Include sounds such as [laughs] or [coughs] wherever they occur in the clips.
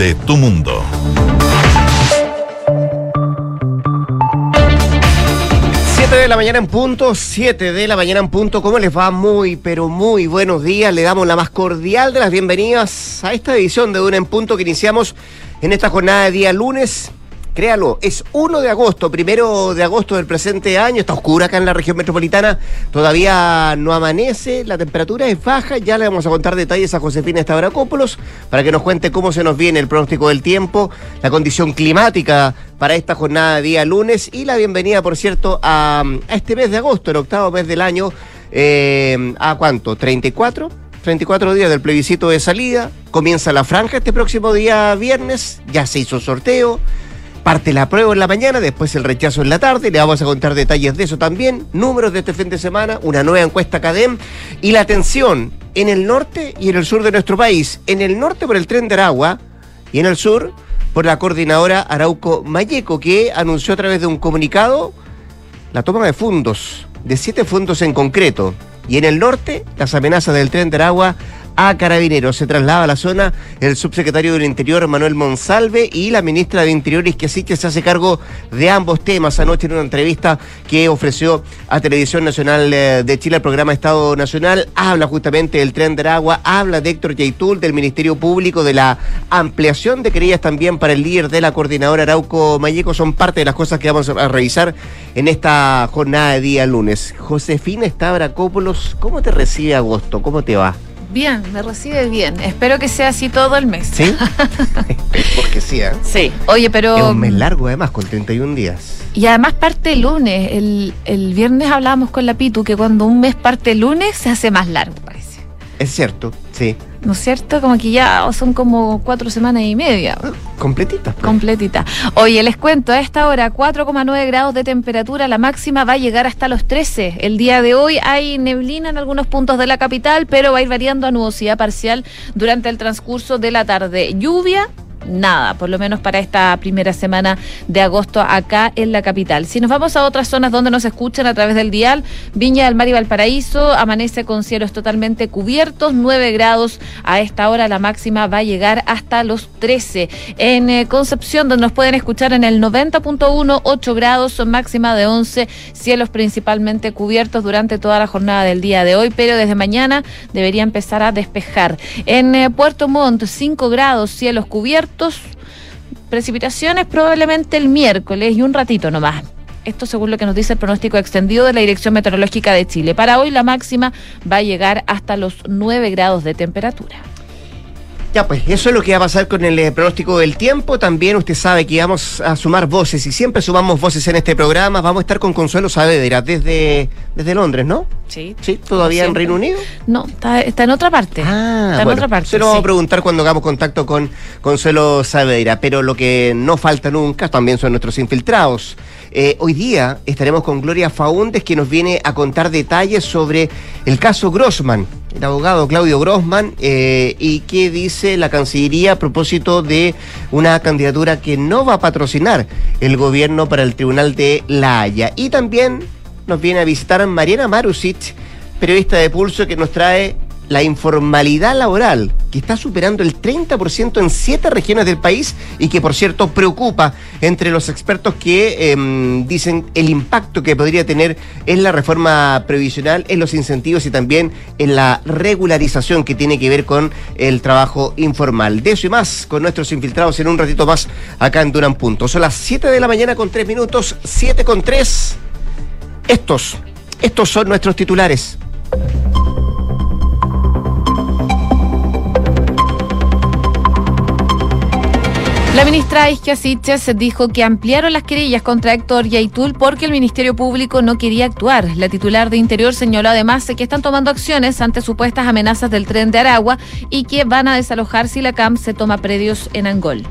de tu mundo. de la mañana en punto, 7 de la mañana en punto. ¿Cómo les va? Muy, pero muy buenos días. Le damos la más cordial de las bienvenidas a esta edición de Una en Punto que iniciamos en esta jornada de día lunes créalo, es 1 de agosto, primero de agosto del presente año, está oscura acá en la región metropolitana, todavía no amanece, la temperatura es baja, ya le vamos a contar detalles a Josefina Estabracópolos para que nos cuente cómo se nos viene el pronóstico del tiempo, la condición climática para esta jornada de día lunes y la bienvenida, por cierto, a, este mes de agosto, el octavo mes del año, eh, ¿a cuánto? ¿34? 34 días del plebiscito de salida, comienza la franja este próximo día viernes, ya se hizo sorteo, Parte la prueba en la mañana, después el rechazo en la tarde. Le vamos a contar detalles de eso también. Números de este fin de semana, una nueva encuesta CADEM y la tensión en el norte y en el sur de nuestro país. En el norte por el tren de Aragua y en el sur por la coordinadora Arauco Mayeco, que anunció a través de un comunicado la toma de fondos, de siete fondos en concreto. Y en el norte, las amenazas del tren de Aragua a Carabineros. Se traslada a la zona el subsecretario del Interior, Manuel Monsalve, y la ministra de Interior, que que se hace cargo de ambos temas. Anoche en una entrevista que ofreció a Televisión Nacional eh, de Chile, el programa Estado Nacional, habla justamente del tren de agua, habla de Héctor Yaitul, del Ministerio Público, de la ampliación de querellas también para el líder de la coordinadora Arauco Mayeco. Son parte de las cosas que vamos a revisar en esta jornada de día lunes. Josefina Estabracópolos, ¿cómo te recibe agosto? ¿Cómo te va? Bien, me recibe bien. Espero que sea así todo el mes. ¿Sí? [laughs] Porque sí, ¿eh? Sí. Oye, pero... Es un mes largo además, con 31 días. Y además parte el lunes. El, el viernes hablábamos con la Pitu que cuando un mes parte el lunes se hace más largo, parece. Es cierto, sí. ¿No es cierto? Como que ya son como cuatro semanas y media. Completita. Pues. Completita. Oye, les cuento, a esta hora 4,9 grados de temperatura, la máxima va a llegar hasta los 13. El día de hoy hay neblina en algunos puntos de la capital, pero va a ir variando a nubosidad parcial durante el transcurso de la tarde. Lluvia nada, por lo menos para esta primera semana de agosto acá en la capital. Si nos vamos a otras zonas donde nos escuchan a través del dial, Viña del Mar y Valparaíso amanece con cielos totalmente cubiertos, 9 grados a esta hora, la máxima va a llegar hasta los 13. En eh, Concepción, donde nos pueden escuchar en el 90.1, 8 grados, son máxima de 11, cielos principalmente cubiertos durante toda la jornada del día de hoy, pero desde mañana debería empezar a despejar. En eh, Puerto Montt, 5 grados, cielos cubiertos, precipitaciones probablemente el miércoles y un ratito nomás. Esto según lo que nos dice el pronóstico extendido de la Dirección Meteorológica de Chile. Para hoy la máxima va a llegar hasta los 9 grados de temperatura. Ya, pues eso es lo que va a pasar con el eh, pronóstico del tiempo. También usted sabe que vamos a sumar voces y siempre sumamos voces en este programa. Vamos a estar con Consuelo Saavedra desde, desde Londres, ¿no? Sí. ¿Sí? ¿Todavía en Reino Unido? No, está, en otra parte. Ah, está en otra parte. Se lo vamos a preguntar cuando hagamos contacto con Consuelo Saavedra. Pero lo que no falta nunca también son nuestros infiltrados. Eh, hoy día estaremos con Gloria Faúndes, que nos viene a contar detalles sobre el caso Grossman, el abogado Claudio Grossman, eh, y qué dice la Cancillería a propósito de una candidatura que no va a patrocinar el gobierno para el Tribunal de La Haya. Y también nos viene a visitar Mariana Marusic, periodista de Pulso, que nos trae la informalidad laboral, que está superando el 30% en siete regiones del país y que, por cierto, preocupa entre los expertos que em, dicen el impacto que podría tener en la reforma previsional, en los incentivos y también en la regularización que tiene que ver con el trabajo informal. De eso y más con nuestros infiltrados en un ratito más acá en Duran Punto. Son las 7 de la mañana con 3 minutos, 7 con 3. Estos, estos son nuestros titulares. La ministra Isquia Siches dijo que ampliaron las querellas contra Héctor Yaitul porque el Ministerio Público no quería actuar. La titular de Interior señaló además que están tomando acciones ante supuestas amenazas del tren de Aragua y que van a desalojar si la CAM se toma predios en Angol.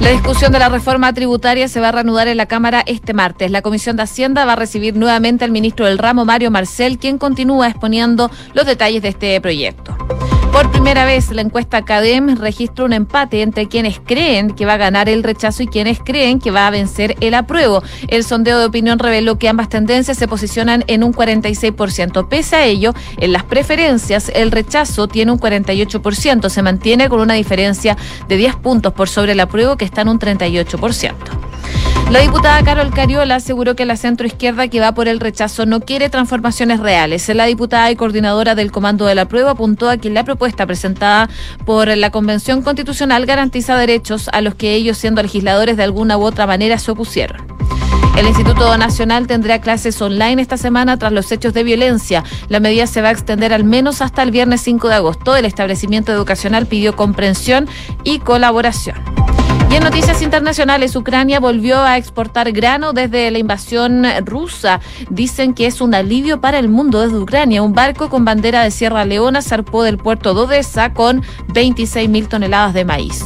La discusión de la reforma tributaria se va a reanudar en la Cámara este martes. La Comisión de Hacienda va a recibir nuevamente al ministro del ramo, Mario Marcel, quien continúa exponiendo los detalles de este proyecto. Por primera vez, la encuesta CADEM registra un empate entre quienes creen que va a ganar el rechazo y quienes creen que va a vencer el apruebo. El sondeo de opinión reveló que ambas tendencias se posicionan en un 46%. Pese a ello, en las preferencias, el rechazo tiene un 48%. Se mantiene con una diferencia de 10 puntos por sobre el apruebo, que está en un 38%. La diputada Carol Cariola aseguró que la centroizquierda que va por el rechazo no quiere transformaciones reales. La diputada y coordinadora del Comando de la Prueba apuntó a que la propuesta presentada por la Convención Constitucional garantiza derechos a los que ellos, siendo legisladores, de alguna u otra manera se opusieron. El Instituto Nacional tendrá clases online esta semana tras los hechos de violencia. La medida se va a extender al menos hasta el viernes 5 de agosto. El establecimiento educacional pidió comprensión y colaboración. Y en noticias internacionales, Ucrania volvió a exportar grano desde la invasión rusa. Dicen que es un alivio para el mundo desde Ucrania. Un barco con bandera de Sierra Leona zarpó del puerto de Odessa con 26 mil toneladas de maíz.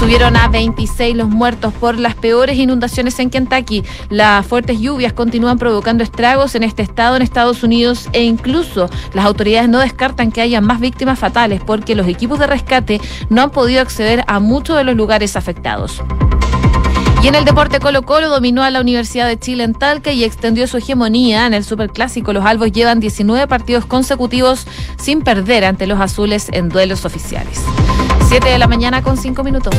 Subieron a 26 los muertos por las peores inundaciones en Kentucky. Las fuertes lluvias continúan provocando estragos en este estado, en Estados Unidos, e incluso las autoridades no descartan que haya más víctimas fatales porque los equipos de rescate no han podido acceder a muchos de los lugares afectados. Y en el deporte Colo Colo dominó a la Universidad de Chile en Talca y extendió su hegemonía en el Superclásico. Los albos llevan 19 partidos consecutivos sin perder ante los azules en duelos oficiales. 7 de la mañana con 5 minutos.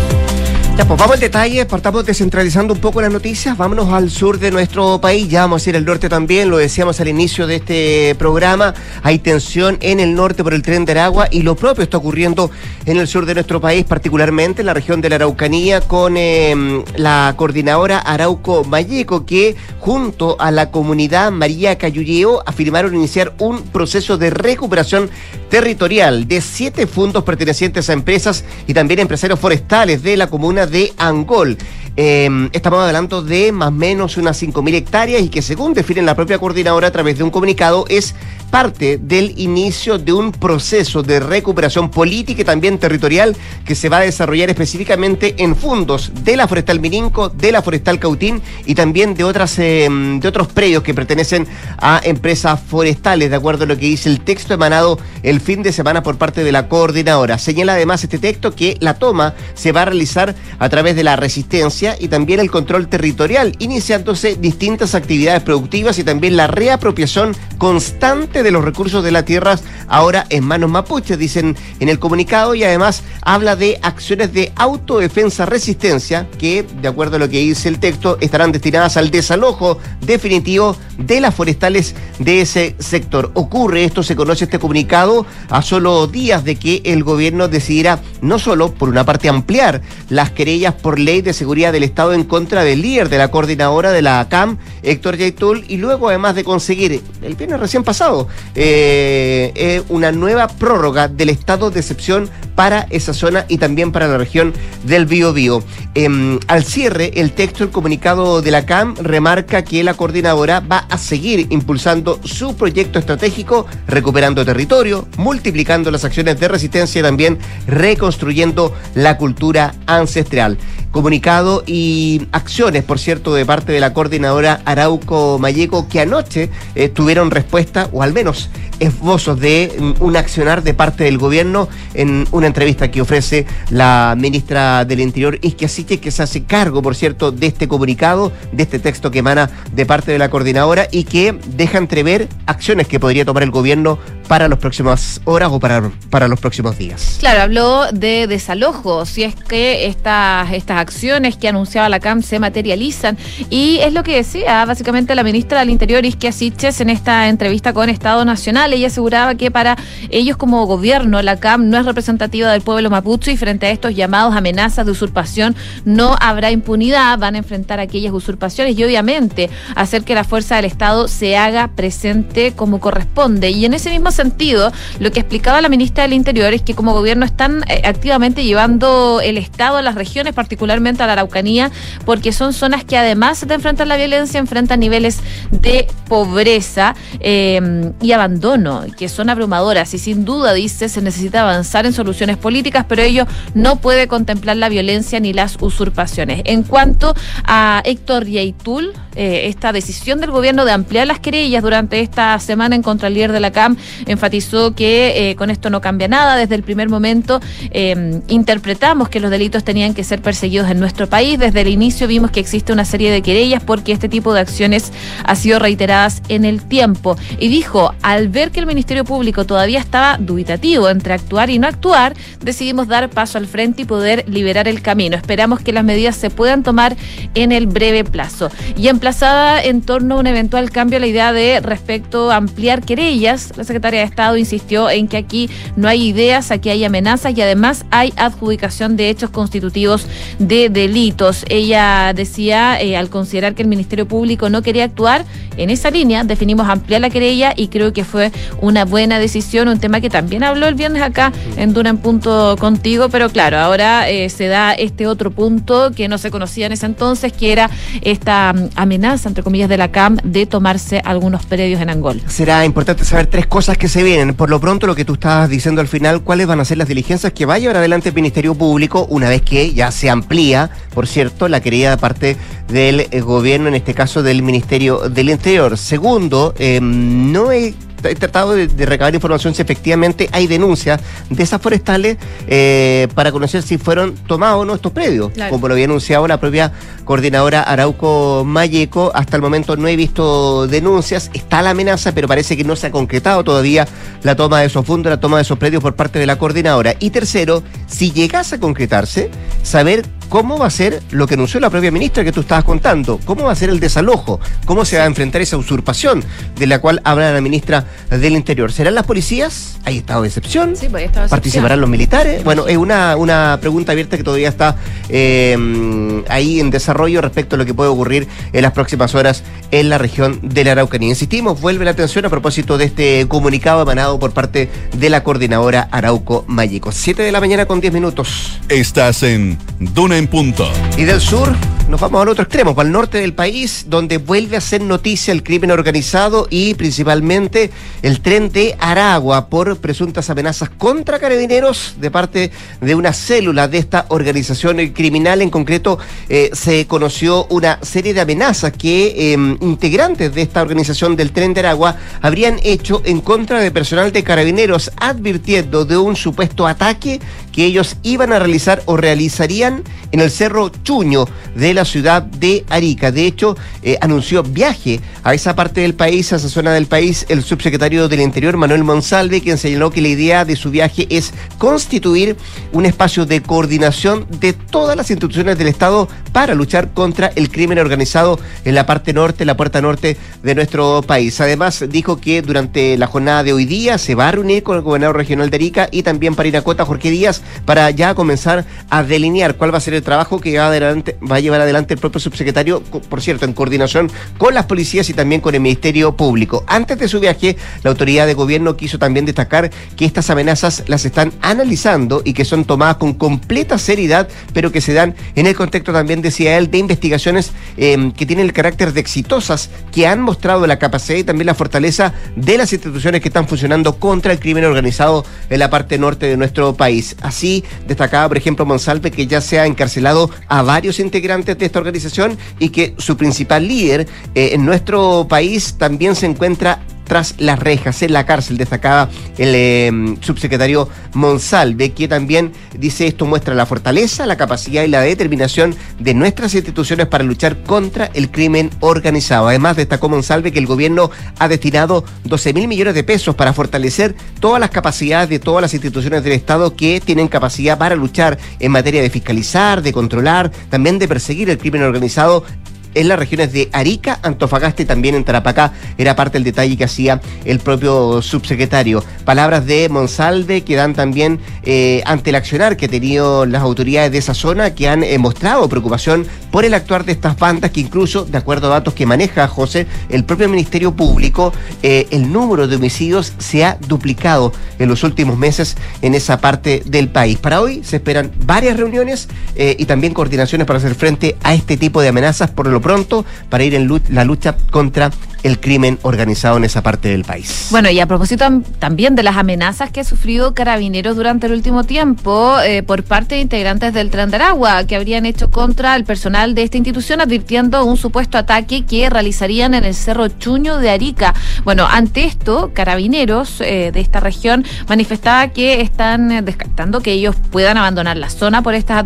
Pues vamos al detalle, partamos descentralizando un poco las noticias, vámonos al sur de nuestro país, ya vamos a ir al norte también, lo decíamos al inicio de este programa, hay tensión en el norte por el tren de Aragua y lo propio está ocurriendo en el sur de nuestro país, particularmente en la región de la Araucanía, con eh, la coordinadora Arauco Mayeco, que junto a la comunidad María Cayulleo afirmaron iniciar un proceso de recuperación territorial de siete fondos pertenecientes a empresas y también empresarios forestales de la comuna de Angol. Eh, estamos hablando de más o menos unas 5.000 hectáreas y que según define la propia coordinadora a través de un comunicado es parte del inicio de un proceso de recuperación política y también territorial que se va a desarrollar específicamente en fondos de la Forestal Mininco, de la Forestal Cautín y también de otras eh, de otros predios que pertenecen a empresas forestales, de acuerdo a lo que dice el texto emanado el fin de semana por parte de la coordinadora. Señala además este texto que la toma se va a realizar a través de la resistencia y también el control territorial, iniciándose distintas actividades productivas y también la reapropiación constante de los recursos de las tierras ahora en manos mapuches, dicen en el comunicado, y además habla de acciones de autodefensa resistencia que, de acuerdo a lo que dice el texto, estarán destinadas al desalojo definitivo de las forestales de ese sector. Ocurre esto, se conoce este comunicado a solo días de que el gobierno decidiera no solo, por una parte, ampliar las querellas por ley de seguridad del Estado en contra del líder de la coordinadora de la ACAM, Héctor Yaitul, y luego además de conseguir el viernes recién pasado eh, eh, una nueva prórroga del estado de excepción para esa zona y también para la región del Biobío. Em, al cierre, el texto del comunicado de la CAM remarca que la coordinadora va a seguir impulsando su proyecto estratégico, recuperando territorio, multiplicando las acciones de resistencia y también reconstruyendo la cultura ancestral. Comunicado y acciones, por cierto, de parte de la coordinadora Arauco Mayeco, que anoche eh, tuvieron respuesta, o al menos esbozos de mm, un accionar de parte del gobierno en una entrevista que ofrece la ministra del Interior, Isquia que se hace cargo, por cierto, de este comunicado, de este texto que emana de parte de la coordinadora y que deja entrever acciones que podría tomar el gobierno para las próximas horas o para, para los próximos días. Claro, habló de desalojo, si es que estas, estas acciones que anunciaba la CAM se materializan. Y es lo que decía básicamente la ministra del Interior, Isquia Siches, en esta entrevista con Estado Nacional. Ella aseguraba que para ellos como gobierno la CAM no es representativa del pueblo mapuche y frente a estos llamados amenazas de usurpación no habrá impunidad, van a enfrentar aquellas usurpaciones y obviamente hacer que la fuerza del Estado se haga presente como corresponde. Y en ese mismo sentido, lo que explicaba la ministra del Interior es que como gobierno están eh, activamente llevando el Estado a las regiones, particularmente a la Araucanía, porque son zonas que además de enfrentar la violencia, enfrentan niveles de pobreza eh, y abandono que son abrumadoras y sin duda, dice, se necesita avanzar en soluciones políticas, pero ello no puede contemplar la violencia ni las usurpaciones. En cuanto a Héctor Yeitul, eh, esta decisión del gobierno de ampliar las querellas durante esta semana en contra el líder de la CAM enfatizó que eh, con esto no cambia nada. Desde el primer momento eh, interpretamos que los delitos tenían que ser perseguidos en nuestro país. Desde el inicio vimos que existe una serie de querellas porque este tipo de acciones ha sido reiteradas en el tiempo. Y dijo, al ver que el Ministerio Público todavía estaba dubitativo entre actuar y no actuar, decidimos dar paso al frente y poder liberar el camino. Esperamos que las medidas se puedan tomar en el breve plazo. Y emplazada en torno a un eventual cambio la idea de respecto a ampliar querellas. La secretaria de Estado insistió en que aquí no hay ideas, aquí hay amenazas y además hay adjudicación de hechos constitutivos de delitos. Ella decía, eh, al considerar que el Ministerio Público no quería actuar en esa línea, definimos ampliar la querella y creo que fue una buena decisión, un tema que también habló el viernes acá en Duna en Punto contigo, pero claro, ahora eh, se da este otro punto que no se conocía en ese entonces, que era esta amenaza mm, amenaza, entre comillas, de la CAM de tomarse algunos predios en Angola. Será importante saber tres cosas que se vienen. Por lo pronto, lo que tú estabas diciendo al final, ¿cuáles van a ser las diligencias que va a llevar adelante el Ministerio Público una vez que ya se amplía, por cierto, la querida parte del eh, gobierno, en este caso del Ministerio del Interior? Segundo, em, no he he tratado de, recabar información si efectivamente hay denuncias de esas forestales eh, para conocer si fueron tomados o no estos predios. Como lo había anunciado la propia coordinadora Arauco Mayeco, hasta el momento no he visto denuncias, está la amenaza, pero parece que no se ha concretado todavía la toma de esos fondos, la toma de esos predios por parte de la coordinadora. Y tercero, si llegase a concretarse, saber cómo va a ser lo que anunció la propia ministra que tú estabas contando, cómo va a ser el desalojo, cómo se va a enfrentar esa usurpación de la cual habla la ministra del Interior. ¿Serán las policías? ¿Hay estado de excepción? Sí, pues estado de ¿Participarán los militares? Bueno, es una, una pregunta abierta que todavía está eh, ahí en desarrollo respecto a lo que puede ocurrir en las próximas horas en la región de la Araucanía. Insistimos, vuelve la atención a propósito de este comunicado emanado por parte de la coordinadora Arauco Mayico. Siete de la mañana con diez minutos. Estás en Duna punto. Y del sur nos vamos al otro extremo, para el norte del país, donde vuelve a ser noticia el crimen organizado y principalmente el tren de Aragua por presuntas amenazas contra carabineros de parte de una célula de esta organización criminal. En concreto, eh, se conoció una serie de amenazas que em, integrantes de esta organización del tren de Aragua habrían hecho en contra de personal de carabineros, advirtiendo de un supuesto ataque que ellos iban a realizar o realizarían en el Cerro Chuño de la ciudad de Arica. De hecho, eh, anunció viaje a esa parte del país, a esa zona del país, el subsecretario del Interior, Manuel Monsalve, quien señaló que la idea de su viaje es constituir un espacio de coordinación de todas las instituciones del Estado para luchar contra el crimen organizado en la parte norte, la puerta norte de nuestro país. Además, dijo que durante la jornada de hoy día se va a reunir con el gobernador regional de Arica y también para Iracota, Jorge Díaz, para ya comenzar a delinear cuál va a ser el trabajo que va, va a llevar adelante el propio subsecretario, por cierto, en coordinación con las policías y también con el Ministerio Público. Antes de su viaje, la autoridad de gobierno quiso también destacar que estas amenazas las están analizando y que son tomadas con completa seriedad, pero que se dan en el contexto también, decía él, de investigaciones em, que tienen el carácter de exitosas, que han mostrado la capacidad y también la fortaleza de las instituciones que están funcionando contra el crimen organizado en la parte norte de nuestro país. Así destacaba, por ejemplo, Monsalve, que ya se ha encarcelado a varios integrantes de esta organización y que su principal líder eh, en nuestro país también se encuentra tras las rejas, en la cárcel, destacaba el em, subsecretario Monsalve, que también dice esto muestra la fortaleza, la capacidad y la determinación de nuestras instituciones para luchar contra el crimen organizado. Además, destacó Monsalve que el gobierno ha destinado 12 mil millones de pesos para fortalecer todas las capacidades de todas las instituciones del Estado que tienen capacidad para luchar en materia de fiscalizar, de controlar, también de perseguir el crimen organizado en las regiones de Arica, Antofagasta y también en Tarapacá. Era parte del detalle que hacía el propio subsecretario. Palabras de Monsalve que dan también eh, ante el accionar que han tenido las autoridades de esa zona que han eh, mostrado preocupación por el actuar de estas bandas que incluso, de acuerdo a datos que maneja José, el propio Ministerio Público, eh, el número de homicidios se ha duplicado en los últimos meses en esa parte del país. Para hoy se esperan varias reuniones y también coordinaciones para hacer frente a este tipo de amenazas por lo pronto para ir en la lucha contra el crimen organizado en esa parte del país. Bueno, y a propósito también de las amenazas que ha sufrido carabineros durante el último tiempo eh, por parte de integrantes del Tren de que habrían hecho contra el personal de esta institución, advirtiendo un supuesto ataque que realizarían en el Cerro Chuño de Arica. Bueno, ante esto, carabineros eh, de esta región manifestaba que están eh, descartando que ellos puedan abandonar la zona por estas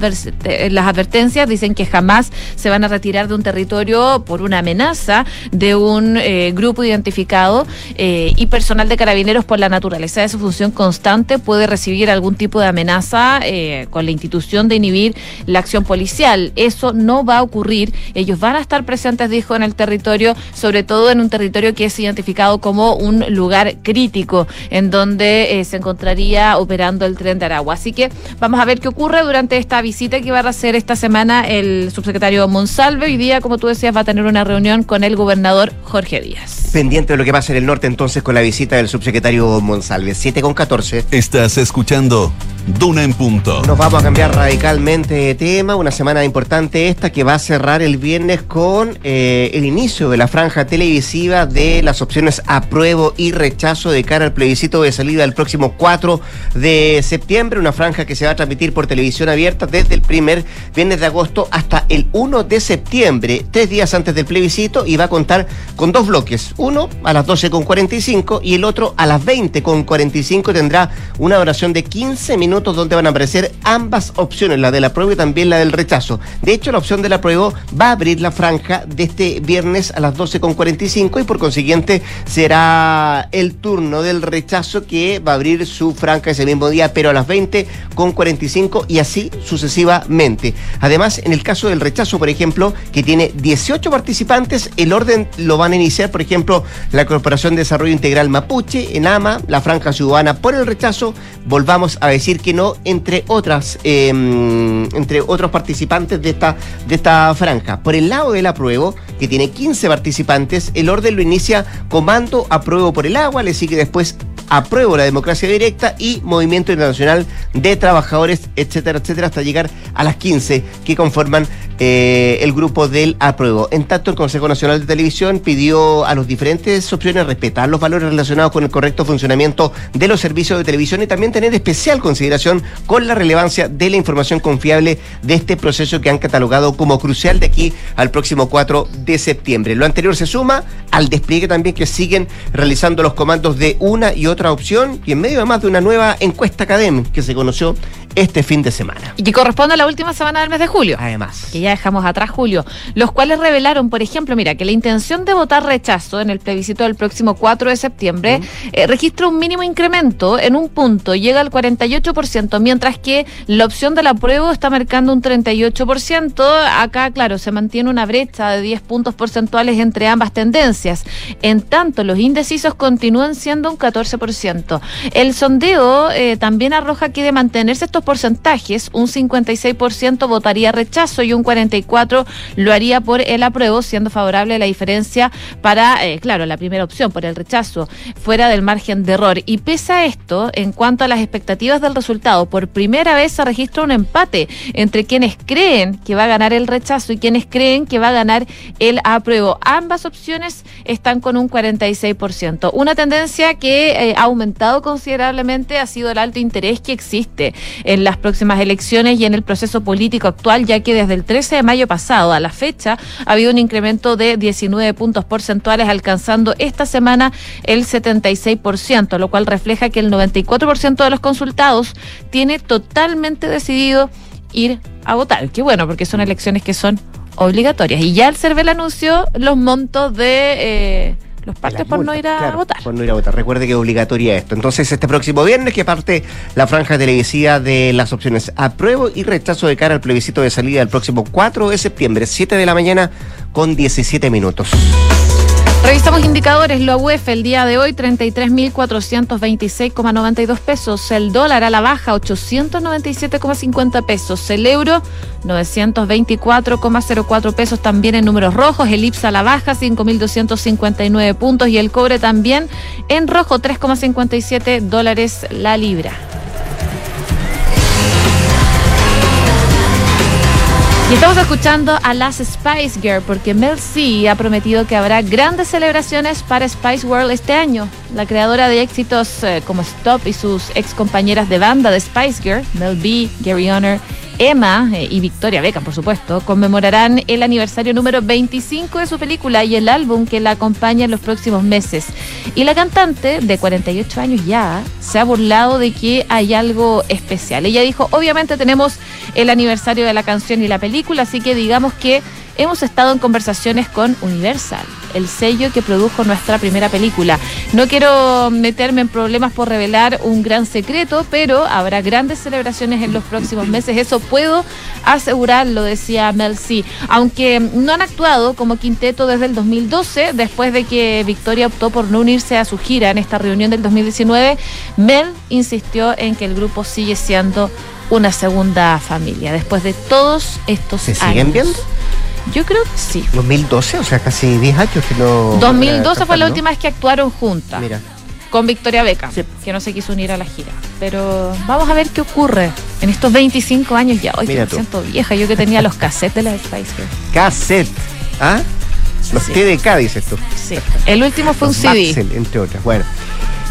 las advertencias. Dicen que jamás se van a retirar de un territorio por una amenaza de un eh, grupo identificado eh, y personal de carabineros por la naturaleza de su función constante puede recibir algún tipo de amenaza eh, con la institución de inhibir la acción policial. Eso no va a ocurrir. Ellos van a estar presentes, dijo, en el territorio, sobre todo en un territorio que es identificado como un lugar crítico, en donde se encontraría operando el tren de Aragua. Así que vamos a ver qué ocurre durante esta visita que va a hacer esta semana el subsecretario Monsalve. Hoy día, como tú decías, va a tener una reunión con el gobernador Jorge Díaz. Pendiente de lo que pasa en el norte entonces con la visita del subsecretario Monsalve. 7 con 14. Estás escuchando Duna en Punto. Nos vamos a cambiar radicalmente de tema. Una semana importante esta que va a cerrar el viernes con eh, el inicio de la franja televisiva de las opciones apruebo y rechazo de cara al plebiscito de salida el próximo 4 de septiembre. Una franja que se va a transmitir por televisión abierta desde el primer viernes de agosto hasta el 1 de septiembre, tres días antes del plebiscito, y va a contar con dos bloques. Uno a las 12.45 y el otro a las 20.45 tendrá una duración de 15 minutos donde van a aparecer ambas opciones, la del apruebo y también la del rechazo. De hecho, la opción del apruebo va a abrir la franja de este viernes a las 12.45 y por consiguiente será el turno del rechazo que va a abrir su franja ese mismo día, pero a las 20.45 y así sucesivamente. Además, en el caso del rechazo, por ejemplo, que tiene 18 participantes, el orden lo van a iniciar, por ejemplo, la Corporación de Desarrollo Integral Mapuche, en AMA, la Franja Ciudadana por el rechazo, volvamos a decir que no, entre otras, em, entre otros participantes de esta, de esta franja. Por el lado del apruebo, que tiene 15 participantes, el orden lo inicia Comando Apruebo por el Agua, le sigue después Apruebo la Democracia Directa y Movimiento Internacional de Trabajadores, etcétera, etcétera, hasta llegar a las 15 que conforman eh, el grupo del apruebo. En tanto, el Consejo Nacional de Televisión pidió a los diferentes opciones respetar los valores relacionados con el correcto funcionamiento de los servicios de televisión y también tener especial consideración con la relevancia de la información confiable de este proceso que han catalogado como crucial de aquí al próximo 4 de septiembre. Lo anterior se suma al despliegue también que siguen realizando los comandos de una y otra opción y en medio además de una nueva encuesta académica que se conoció este fin de semana. Y que corresponde a la última semana del mes de julio. Además. Que ya dejamos atrás julio. Los cuales revelaron, por ejemplo, mira, que la intención de votar rechazo en el plebiscito del próximo 4 de septiembre eh, registra un mínimo incremento en un punto, llega al 48%, mientras que la opción del apruebo está marcando un 38%. Acá, claro, se mantiene una brecha de 10 puntos porcentuales entre ambas tendencias. En tanto, los indecisos continúan siendo un 14%. El sondeo eh, también arroja que de mantenerse estos porcentajes, un 56% votaría rechazo y un 44% lo haría por el apruebo, siendo favorable la diferencia para, eh, claro, la primera opción, por el rechazo, fuera del margen de error. Y pese a esto, en cuanto a las expectativas del resultado, por primera vez se registra un empate entre quienes creen que va a ganar el rechazo y quienes creen que va a ganar el apruebo. Ambas opciones están con un 46%. Una tendencia que eh, ha aumentado considerablemente ha sido el alto interés que existe las próximas elecciones y en el proceso político actual, ya que desde el 13 de mayo pasado a la fecha ha habido un incremento de 19 puntos porcentuales, alcanzando esta semana el 76%, lo cual refleja que el 94% de los consultados tiene totalmente decidido ir a votar. Qué bueno, porque son elecciones que son obligatorias. Y ya el CERVEL anunció los montos de... Eh, los partes por no ir a votar. Por no ir a votar. Recuerde que es obligatoria esto. Entonces, este próximo viernes que parte la franja televisiva de las opciones apruebo y rechazo de cara al plebiscito de salida el próximo 4 de septiembre, 7 de la mañana con 17 minutos. Revisamos indicadores. La UEF el día de hoy 33.426,92 pesos. El dólar a la baja 897,50 pesos. El euro 924,04 pesos también en números rojos. El IPSA a la baja 5.259 puntos y el cobre también en rojo 3,57 dólares la libra. Y estamos escuchando a las Spice Girl porque Mel C ha prometido que habrá grandes celebraciones para Spice World este año. La creadora de éxitos eh, como Stop y sus ex compañeras de banda de Spice Girl, Mel B, Gary Honor Emma eh, y Victoria Beckham, por supuesto, conmemorarán el aniversario número 25 de su película y el álbum que la acompaña en los próximos meses. Y la cantante, de 48 años ya, se ha burlado de que hay algo especial. Ella dijo, obviamente tenemos el aniversario de la canción y la película, así que digamos que hemos estado en conversaciones con Universal, el sello que produjo nuestra primera película. No quiero meterme en problemas por revelar un gran secreto, pero habrá grandes celebraciones en los próximos meses. Eso puedo asegurarlo, decía Mel C. Aunque no han actuado como quinteto desde el 2012, después de que Victoria optó por no unirse a su gira en esta reunión del 2019, Mel insistió en que el grupo sigue siendo una segunda familia después de todos estos ¿Se años. siguen viendo? Yo creo que sí. 2012, o sea, casi 10 años que no. 2012 fue la última vez que actuaron juntas. Mira. Con Victoria Sí. que no se quiso unir a la gira. Pero vamos a ver qué ocurre en estos 25 años ya. Hoy me tú. siento vieja. Yo que tenía los cassettes de las Spice Girls. Cassette. ¿Ah? Los Sí. TDK, dices tú. Sí. El último fue un CD. Maxell, entre otras. Bueno.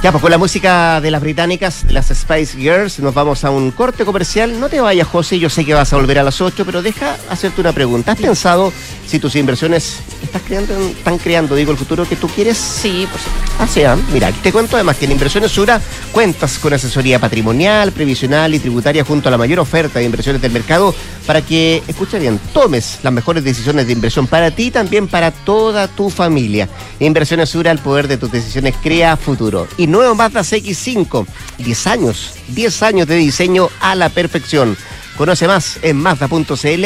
Ya, pues con la música de las británicas, las Spice Girls, nos vamos a un corte comercial. No te vayas, José, yo sé que vas a volver a las 8, pero deja hacerte una pregunta. ¿Has pensado si tus inversiones estás creando, están creando, digo, el futuro que tú quieres? Sí, por supuesto. Ah, sí, ah. Mira, te cuento además que en Inversiones Sura cuentas con asesoría patrimonial, previsional y tributaria junto a la mayor oferta de inversiones del mercado para que, escucha bien, tomes las mejores decisiones de inversión para ti y también para toda tu familia. Inversiones Sura, el poder de tus decisiones crea futuro. Y nuevo Mazda CX5, 10 años, 10 años de diseño a la perfección. Conoce más en Mazda.cl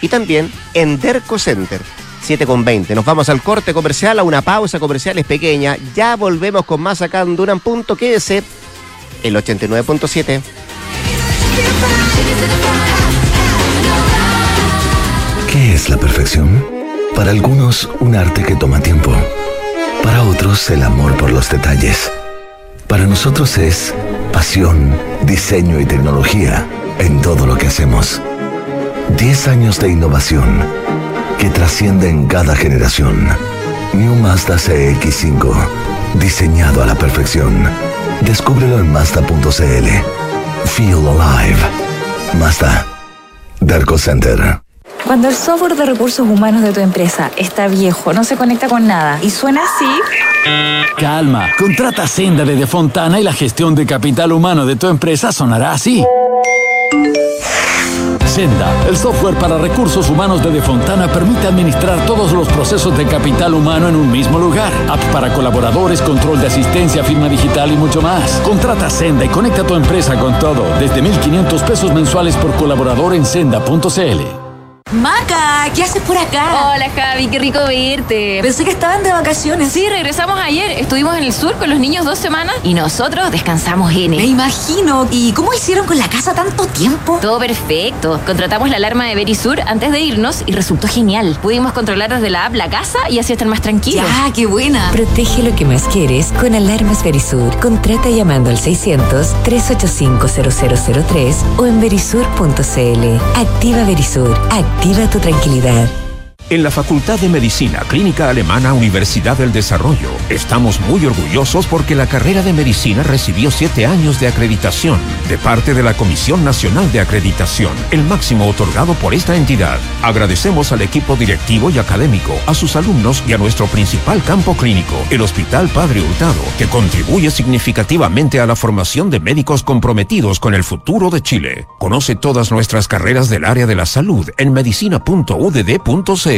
y también en Derco Center. 7 con 20. Nos vamos al corte comercial, a una pausa comercial es pequeña. Ya volvemos con más acá en Duran Punto. Quédese el 89.7. ¿Qué es la perfección? Para algunos, un arte que toma tiempo. Para otros, el amor por los detalles. Para nosotros es pasión, diseño y tecnología en todo lo que hacemos. 10 años de innovación que trasciende en cada generación. New Mazda CX5, diseñado a la perfección. Descúbrelo en Mazda.cl. Feel alive. Mazda. Darko Center. Cuando el software de recursos humanos de tu empresa está viejo, no se conecta con nada y suena así, Calma, contrata Senda de Fontana y la gestión de capital humano de tu empresa sonará así. Senda, el software para recursos humanos de Defontana permite administrar todos los procesos de capital humano en un mismo lugar. App para colaboradores, control de asistencia, firma digital y mucho más. Contrata Senda y conecta tu empresa con todo desde 1.500 pesos mensuales por colaborador en senda.cl. Maca, ¿qué haces por acá? Hola Javi, qué rico verte. Pensé que estaban de vacaciones. Sí, regresamos ayer. Estuvimos en el sur con los niños dos semanas y nosotros descansamos Me N. imagino. ¿Y cómo hicieron con la casa tanto tiempo? Todo perfecto. Contratamos la alarma de Verisur antes de irnos y resultó genial. Pudimos controlar desde la app la casa y así estar más tranquilos. Ya, qué buena. Protege lo que más quieres con Alarmas Verisur. Contrata llamando al 600-385-0003 o en verisur.cl. Activa Verisur. Activa tu tranquilidad. En la Facultad de Medicina Clínica Alemana Universidad del Desarrollo estamos muy orgullosos porque la carrera de medicina recibió siete años de acreditación de parte de la Comisión Nacional de Acreditación, el máximo otorgado por esta entidad. Agradecemos al equipo directivo y académico, a sus alumnos y a nuestro principal campo clínico, el Hospital Padre Hurtado, que contribuye significativamente a la formación de médicos comprometidos con el futuro de Chile. Conoce todas nuestras carreras del área de la salud en medicina.udd.cl.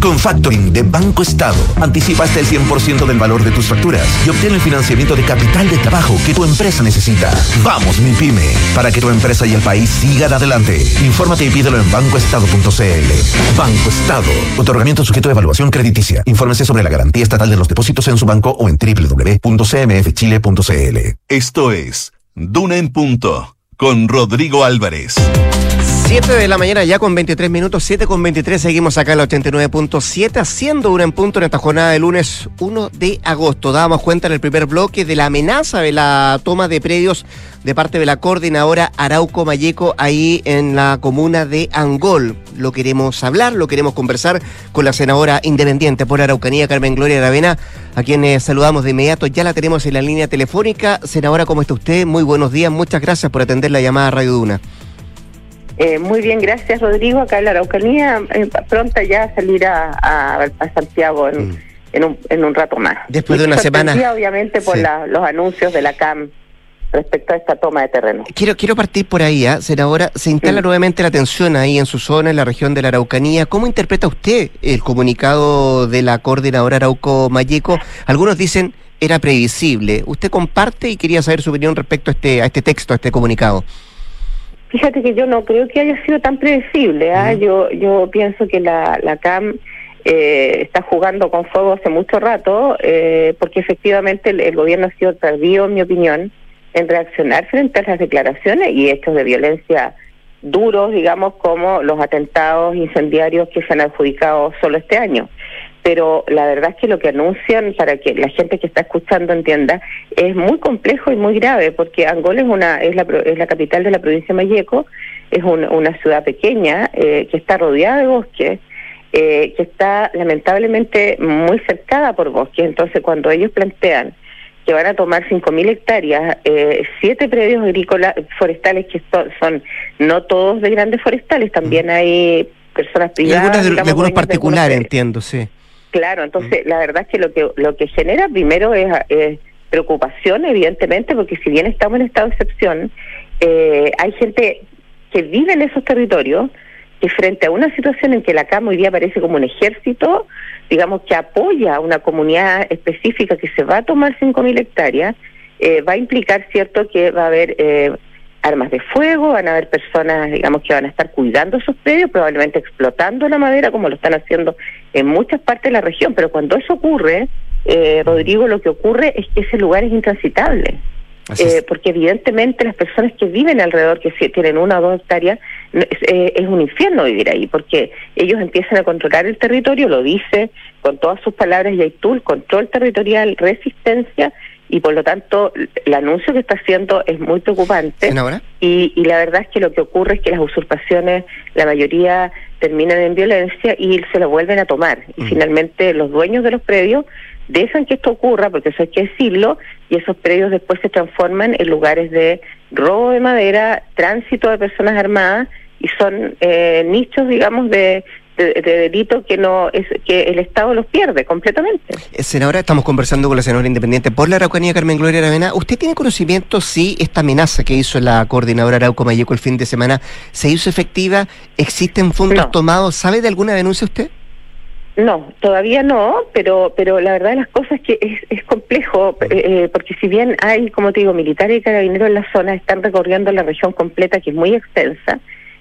Con Factoring de Banco Estado, anticipa hasta el 100% del valor de tus facturas y obtén el financiamiento de capital de trabajo que tu empresa necesita. Vamos, mi pyme, para que tu empresa y el país sigan adelante. Infórmate y pídelo en bancoestado.cl. Banco Estado. Otorgamiento sujeto de evaluación crediticia. Infórmese sobre la garantía estatal de los depósitos en su banco o en www.cmfchile.cl. Esto es Duna en Punto con Rodrigo Álvarez. 7 de la mañana ya con 23 minutos, 7 con 23, seguimos acá en la 89.7 haciendo una en punto en esta jornada de lunes 1 de agosto. Dábamos cuenta en el primer bloque de la amenaza de la toma de predios de parte de la coordinadora Arauco Mayeco ahí en la comuna de Angol. Lo queremos hablar, lo queremos conversar con la senadora independiente por Araucanía, Carmen Gloria Aravena, a quien eh, saludamos de inmediato. Ya la tenemos en la línea telefónica. Senadora, ¿cómo está usted? Muy buenos días, muchas gracias por atender la llamada Radio Duna. Eh, muy bien, gracias Rodrigo. Acá en la Araucanía, eh, pronta ya a salir a, a, Santiago en, mm. en, un, en un rato más. Después de una semana. obviamente por la, los anuncios de la CAM respecto a esta toma de terreno. Quiero quiero partir por ahí, ¿eh? senadora. Se instala nuevamente la tensión ahí en su zona, en la región de la Araucanía. ¿Cómo interpreta usted el comunicado de la coordinadora Arauco Mayeco? Algunos dicen era previsible. ¿Usted comparte y quería saber su opinión respecto a este, a este texto, a este comunicado? Fíjate que yo no creo que haya sido tan predecible. ¿ah? Yo yo pienso que la, la CAM eh, está jugando con fuego hace mucho rato, eh, porque efectivamente el, gobierno ha sido tardío, en mi opinión, en reaccionar frente a las declaraciones y hechos de violencia duros, digamos, como los atentados incendiarios que se han adjudicado solo este año pero la verdad es que lo que anuncian, para que la gente que está escuchando entienda, es muy complejo y muy grave, porque Angola es, una, es, la, es la capital de la provincia de Mayeco, es una ciudad pequeña eh, que está rodeada de bosques, eh, que está lamentablemente muy cercada por bosques. Entonces, cuando ellos plantean que van a tomar 5.000 hectáreas, eh, siete predios agrícolas forestales que son, no todos de grandes forestales, también hay personas privadas. Y algunas de, algunos particulares, entiendo, sí. Claro, entonces la verdad es que lo que lo que genera primero es, preocupación, evidentemente, porque si bien estamos en estado de excepción, eh, hay gente que vive en esos territorios que frente a una situación en que la CAM hoy día aparece como un ejército, digamos que apoya a una comunidad específica que se va a tomar 5.000 hectáreas, eh, va a implicar, cierto, que va a haber eh, armas de fuego, van a haber personas, digamos, que van a estar cuidando esos predios, probablemente explotando la madera, como lo están haciendo en muchas partes de la región. Pero cuando eso ocurre, eh, Rodrigo, lo que ocurre es que ese lugar es intransitable. Eh, porque evidentemente las personas que viven alrededor, que tienen una o dos hectáreas, eh, es un infierno vivir ahí, porque ellos empiezan a controlar el territorio, lo dice con todas sus palabras Yaitul, control territorial, resistencia, y por lo tanto el anuncio que está haciendo es muy preocupante. Y, y la verdad es que lo que ocurre es que las usurpaciones la mayoría terminan en violencia y se lo vuelven a tomar. Y mm. finalmente los dueños de los predios dejan que esto ocurra porque eso hay que decirlo y esos predios después se transforman en lugares de robo de madera tránsito de personas armadas y son eh, nichos digamos de de, delito que no es que el Estado los pierde completamente. Eh, senadora, estamos conversando con la senadora independiente por la Araucanía, Carmen Gloria Aravena. ¿Usted tiene conocimiento si esta amenaza que hizo la coordinadora Arauco Mayeco el fin de semana se hizo efectiva? ¿Existen fondos tomados? ¿Sabe de alguna denuncia usted? No, todavía no, pero pero la verdad de las cosas es que es, es complejo, eh, eh, porque si bien hay, como te digo, militares y carabineros en la zona, están recorriendo la región completa, que es muy extensa,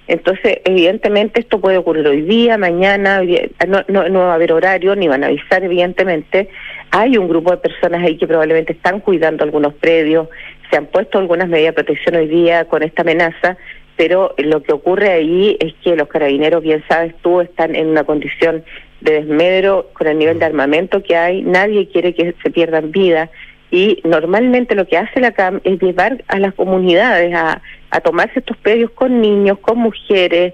entonces, evidentemente, esto puede ocurrir hoy día, mañana, no, no, va a haber horario, ni van a avisar, evidentemente. Hay un grupo de personas ahí que probablemente están cuidando algunos predios, se han puesto algunas medidas de protección hoy día con esta amenaza, pero lo que ocurre ahí es que los carabineros, bien sabes tú, están en una condición de desmedro con el nivel de armamento que hay, nadie quiere que se pierdan vidas y normalmente lo que hace la CAM es llevar a las comunidades a, a tomarse estos predios con niños, con mujeres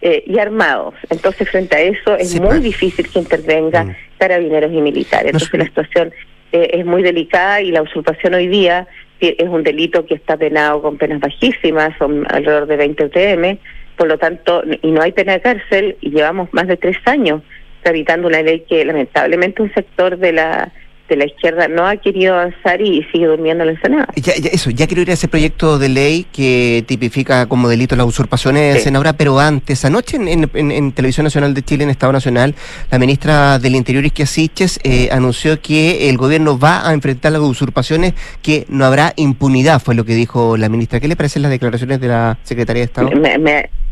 eh, y armados. Entonces, frente a eso, es muy pues. difícil que intervengan mm. carabineros y militares. Entonces, la situación eh, es muy delicada y la usurpación hoy día es un delito que está penado con penas bajísimas, son alrededor de 20 UTM, por lo tanto, y no hay pena de cárcel, y llevamos más de tres años tramitando una ley que lamentablemente un sector de la la izquierda no ha querido avanzar y sigue durmiendo en la Senado. Ya, eso, ya quiero ir a ese proyecto de ley que tipifica como delito las usurpaciones, senadora, pero antes, anoche en, Televisión Nacional de Chile, en Estado Nacional, la ministra del Interior, Isquia Siches, eh, anunció que el gobierno va a enfrentar las usurpaciones, que no habrá impunidad, fue lo que dijo la ministra. ¿Qué le parecen las declaraciones de la Secretaría de Estado?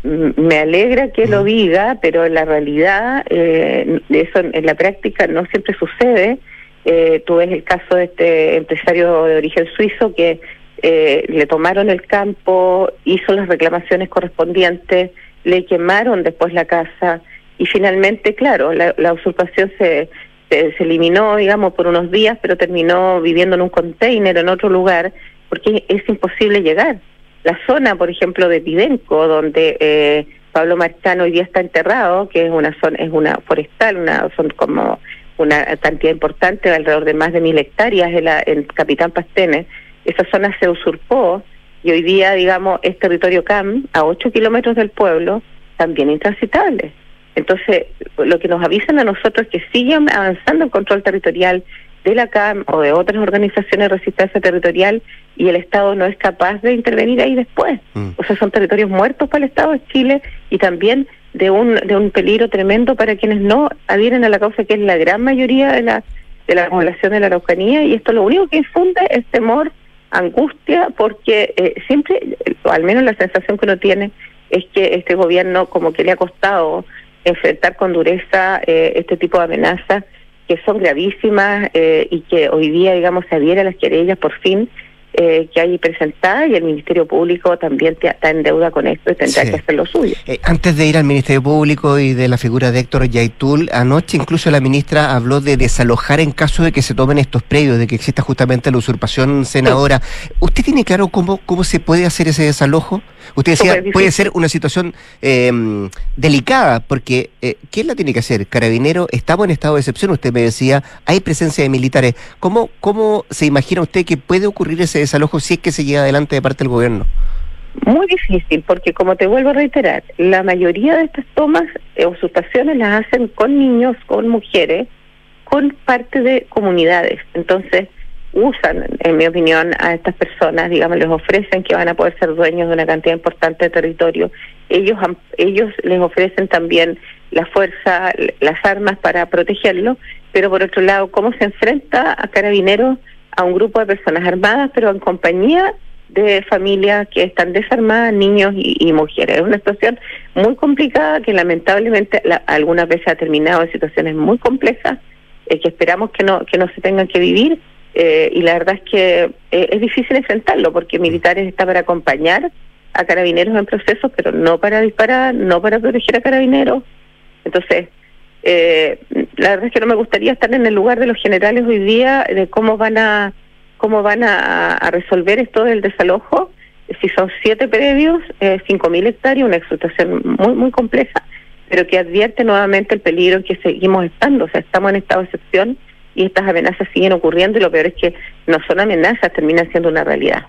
Me, alegra que lo diga, pero en la realidad, eh, eso en la práctica no siempre sucede. Eh, tú ves el caso de este empresario de origen suizo que eh, le tomaron el campo, hizo las reclamaciones correspondientes le quemaron después la casa y finalmente, claro, la, la usurpación se, se, eliminó, digamos, por unos días, pero terminó viviendo en un container en otro lugar porque es imposible llegar. La zona, por ejemplo, de Pidenco, donde eh, Pablo Marchano hoy día está enterrado, que es una zona, es una forestal, una son como una cantidad importante, alrededor de más de mil hectáreas en, la, en Capitán Pastene, esa zona se usurpó y hoy día, digamos, es territorio CAM, a 8 kilómetros del pueblo, también intransitable. Entonces, lo que nos avisan a nosotros es que siguen avanzando el control territorial de la CAM o de otras organizaciones de resistencia territorial y el Estado no es capaz de intervenir ahí después. Mm. O sea, son territorios muertos para el Estado de Chile y también de un, de un peligro tremendo para quienes no adhieren a la causa, que es la gran mayoría de la, de la población de la Araucanía, y esto lo único que infunde es temor, angustia, porque eh, siempre, o al menos la sensación que uno tiene, es que este gobierno como que le ha costado enfrentar con dureza eh, este tipo de amenazas que son gravísimas eh, y que hoy día, digamos, se adhiere a las querellas por fin eh, que hay presentada y el Ministerio Público también está en deuda con esto y tendrá que hacer lo suyo. Eh, antes de ir al Ministerio Público y de la figura de Héctor Yaitul, anoche incluso la ministra habló de desalojar en caso de que se tomen estos predios, de que exista justamente la usurpación senadora. ¿Usted tiene claro cómo, cómo se puede hacer ese desalojo? Usted decía, puede ser una situación eh, delicada, porque eh, ¿quién la tiene que hacer? Carabinero, estamos en estado de excepción, usted me decía, hay presencia de militares. ¿Cómo, ¿Cómo se imagina usted que puede ocurrir ese desalojo si es que se lleva adelante de parte del gobierno? Muy difícil, porque como te vuelvo a reiterar, la mayoría de estas tomas o usurpaciones las hacen con niños, con mujeres, con parte de comunidades. Entonces, usan, en mi opinión, a estas personas, digamos, les ofrecen que van a poder ser dueños de una cantidad importante de territorio. Ellos, ellos les ofrecen también la fuerza, las armas para protegerlo, pero por otro lado, ¿cómo se enfrenta a carabineros a un grupo de personas armadas, pero en compañía de familias que están desarmadas, niños y, mujeres? Es una situación muy complicada que lamentablemente algunas veces ha terminado en situaciones muy complejas eh, que esperamos que no, que no se tengan que vivir eh, y la verdad es que eh, es difícil enfrentarlo porque militares está para acompañar a carabineros en procesos, pero no para disparar, no para proteger a carabineros. Entonces, eh, la verdad es que no me gustaría estar en el lugar de los generales hoy día de cómo van a cómo van a, resolver esto del desalojo. Si son siete predios, eh, cinco mil hectáreas, una explotación muy muy compleja, pero que advierte nuevamente el peligro en que seguimos estando. O sea, estamos en estado de excepción y estas amenazas siguen ocurriendo y lo peor es que no son amenazas, terminan siendo una realidad.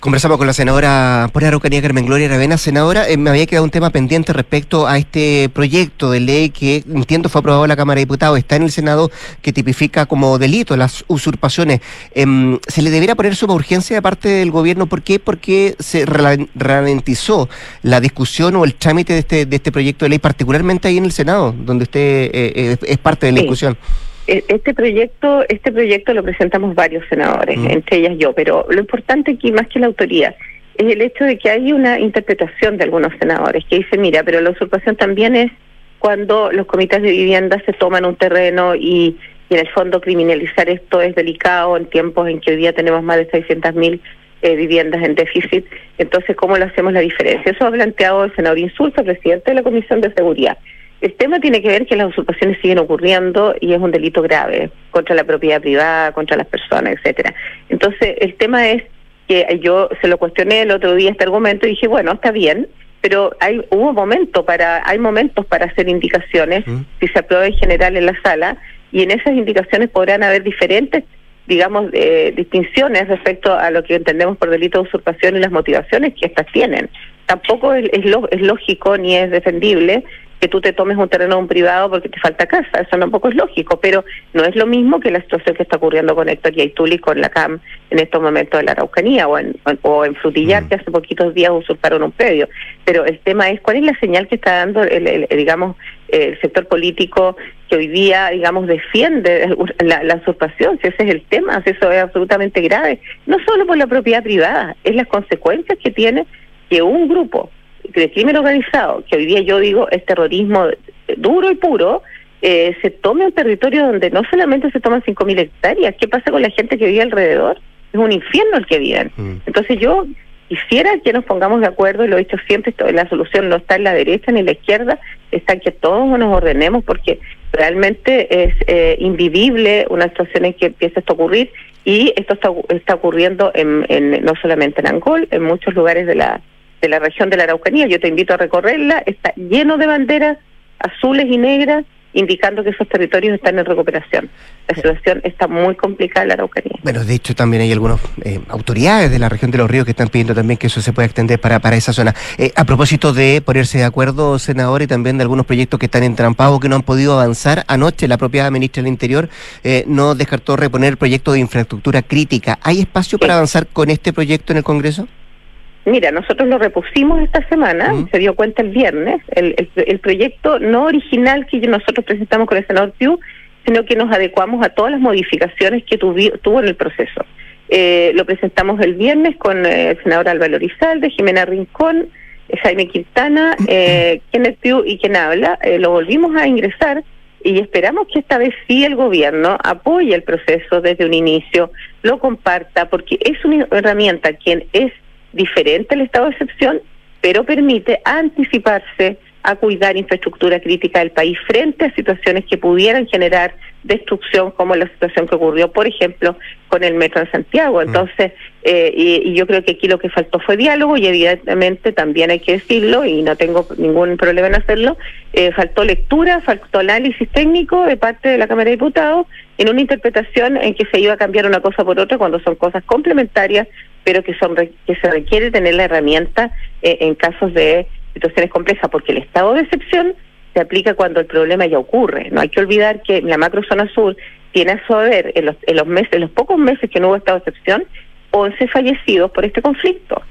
Conversamos con la senadora por Araucanía Carmen Gloria Aravena. Senadora, eh, me había quedado un tema pendiente respecto a este proyecto de ley que entiendo fue aprobado en la Cámara de Diputados, está en el Senado, que tipifica como delito las usurpaciones. Em, ¿Se le debiera poner suma urgencia de parte del gobierno? ¿Por qué? Porque se ralentizó la discusión o el trámite de este, de este proyecto de ley, particularmente ahí en el Senado, donde usted eh, eh, es parte de la discusión. E, este proyecto, este proyecto lo presentamos varios senadores, mm. entre ellas yo, pero lo importante aquí, más que la autoría, es el hecho de que hay una interpretación de algunos senadores que dice, mira, pero la usurpación también es cuando los comités de vivienda se toman un terreno y, en el fondo criminalizar esto es delicado en tiempos en que hoy día tenemos más de 600.000 mil eh, viviendas en déficit. Entonces, ¿cómo lo hacemos la diferencia? Eso ha planteado el senador Insulza, presidente de la Comisión de Seguridad. El tema tiene que ver que las usurpaciones siguen ocurriendo y es un delito grave contra la propiedad privada, contra las personas, etcétera. Entonces, el tema es que yo se lo cuestioné el otro día este argumento y dije, bueno, está bien, pero hay hubo momento para hay momentos para hacer indicaciones si se aprueba en general en la sala y en esas indicaciones podrán haber diferentes digamos eh, distinciones respecto a lo que entendemos por delito de usurpación y las motivaciones que estas tienen tampoco es, es, es lógico ni es defendible que tú te tomes un terreno un privado porque te falta casa, eso tampoco es lógico, pero no es lo mismo que la situación que está ocurriendo con Héctor y con la CAM en estos momentos de la Araucanía o en, o en Frutillar, mm. que hace poquitos días usurparon un predio. Pero el tema es cuál es la señal que está dando, el, digamos, el sector político que hoy día, digamos, defiende la, usurpación, si ese es el tema, si eso es absolutamente grave, no solo por la propiedad privada, es las consecuencias que tiene que un grupo de crimen organizado, que hoy día yo digo es terrorismo duro y puro, eh, se tome un territorio donde no solamente se toman 5.000 hectáreas, ¿qué pasa con la gente que vive alrededor? Es un infierno el que viven. Mm. Entonces yo quisiera que nos pongamos de acuerdo, y lo he dicho siempre, la solución no está en la derecha ni en la izquierda, está en que todos nos ordenemos porque realmente es eh, invivible una situación en que empieza esto a ocurrir y esto está, está ocurriendo en, en, no solamente en Angol, en muchos lugares de la, de la región de la Araucanía. Yo te invito a recorrerla, está lleno de banderas azules y negras indicando que esos territorios están en recuperación. La situación está muy complicada en la Araucanía. Bueno, de hecho también hay algunas eh, autoridades de la región de los ríos que están pidiendo también que eso se pueda extender para, para esa zona. Eh, a propósito de ponerse de acuerdo, senador, y también de algunos proyectos que están entrampados, que no han podido avanzar, anoche la propia ministra del Interior eh, no descartó reponer el proyecto de infraestructura crítica. ¿Hay espacio para avanzar con este proyecto en el Congreso? Mira, nosotros lo repusimos esta semana, se dio cuenta el viernes, el, el, proyecto no original que nosotros presentamos con el senador Piu, sino que nos adecuamos a todas las modificaciones que tuvo en el proceso. Eh, lo presentamos el viernes con eh, el senador Álvaro Rizalde, Jimena Rincón, eh, Jaime Quintana, eh, Kenneth Piu y quien habla. Eh, lo volvimos a ingresar y esperamos que esta vez sí el gobierno apoye el proceso desde un inicio, lo comparta, porque es una herramienta que es diferente al estado de excepción, pero permite anticiparse a cuidar infraestructura crítica del país frente a situaciones que pudieran generar destrucción, como la situación que ocurrió, por ejemplo, con el metro de Santiago. Mm. Entonces, eh, y, yo creo que aquí lo que faltó fue diálogo y evidentemente también hay que decirlo, y no tengo ningún problema en hacerlo, eh, faltó lectura, faltó análisis técnico de parte de la Cámara de Diputados en una interpretación en que se iba a cambiar una cosa por otra cuando son cosas complementarias pero que, son, que se requiere tener la herramienta eh, en casos de situaciones complejas, porque el estado de excepción se aplica cuando el problema ya ocurre. No hay que olvidar que la macrozona sur tiene a su haber, en los, en los meses, en los pocos meses que no hubo estado de excepción, 11 fallecidos por este conflicto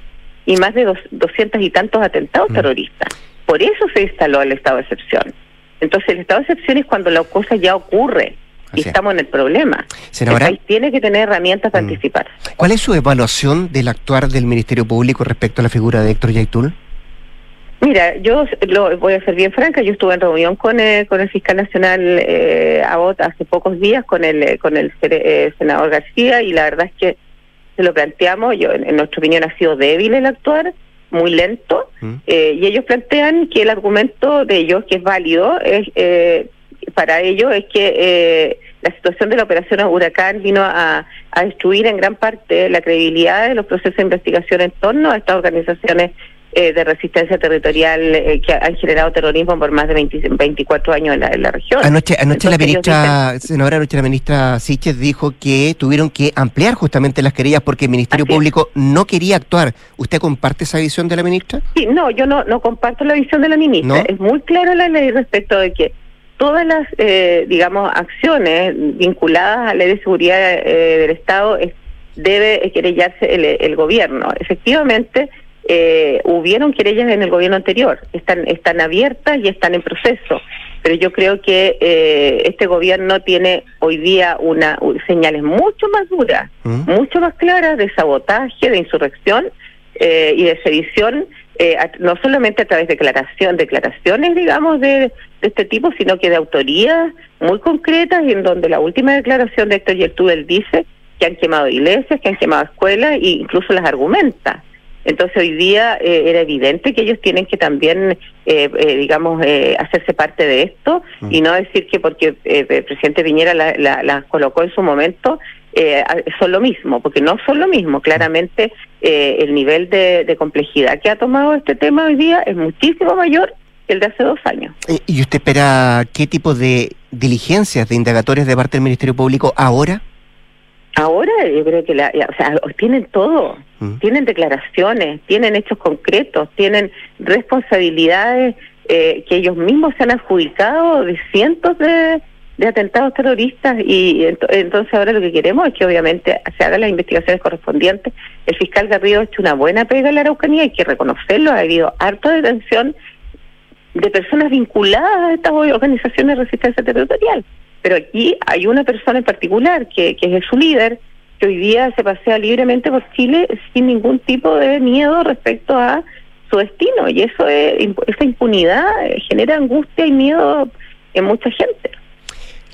y más de dos, doscientos y tantos atentados mm. terroristas. Por eso se instaló el estado de excepción. Entonces, el estado de excepción es cuando la cosa ya ocurre y estamos en el problema. Senadora, el tiene que tener herramientas para mm. anticipar. ¿Cuál es su evaluación del actuar del Ministerio Público respecto a la figura de Héctor Yaitul? Mira, yo lo voy a ser bien franca, yo estuve en reunión con el, con el fiscal nacional eh, Abot hace pocos días con el eh, con el eh, senador García y la verdad es que se lo planteamos, yo en, nuestra opinión ha sido débil el actuar, muy lento, mm. eh, y ellos plantean que el argumento de ellos, que es válido, es para ello es que eh, la situación de la operación Huracán vino a, a, destruir en gran parte la credibilidad de los procesos de investigación en torno a estas organizaciones eh, de resistencia territorial eh, que han generado terrorismo por más de 24 años en la, en la región. Anoche, anoche la ministra, senadora, anoche la ministra Siches dijo que tuvieron que ampliar justamente las querellas porque el Ministerio Público no quería actuar. ¿Usted comparte esa visión de la ministra? Sí, no, yo no, no comparto la visión de la ministra. Es muy clara la ley respecto de que todas las, eh, digamos, acciones vinculadas a la ley de seguridad eh, del Estado debe querellarse el, el gobierno. Efectivamente, eh, hubieron querellas en el gobierno anterior, están, están abiertas y están en proceso, pero yo creo que eh, este gobierno tiene hoy día una señales mucho más duras, ¿Mm? mucho más claras de sabotaje, de insurrección eh, y de sedición eh, no solamente a través de declaración, declaraciones, digamos, de, este tipo, sino que de autorías muy concretas, y en donde la última declaración de Héctor Yertúbel dice que han quemado iglesias, que han quemado escuelas, e incluso las argumenta. Entonces hoy día eh, era evidente que ellos tienen que también, eh, eh digamos, eh, hacerse parte de esto mm. y no decir que porque el presidente Piñera las la, colocó en su momento son lo mismo, porque no son lo mismo. Claramente el nivel de, complejidad que ha tomado este tema hoy día es muchísimo mayor que el de hace dos años. ¿Y usted espera qué tipo de diligencias, de indagatorias de parte del Ministerio Público ahora? Ahora yo creo que la, o sea, tienen todo, mm. tienen declaraciones, tienen hechos concretos, tienen responsabilidades eh, que ellos mismos se han adjudicado de cientos de, atentados terroristas y entonces ahora lo que queremos es que obviamente se hagan las investigaciones correspondientes. El fiscal Garrido ha hecho una buena pega en la Araucanía, hay que reconocerlo, ha habido harta detención de personas vinculadas a estas organizaciones de resistencia territorial. Pero aquí hay una persona en particular que, que es su líder, que hoy día se pasea libremente por Chile sin ningún tipo de miedo respecto a su destino. Y eso es, esa impunidad genera angustia y miedo en mucha gente.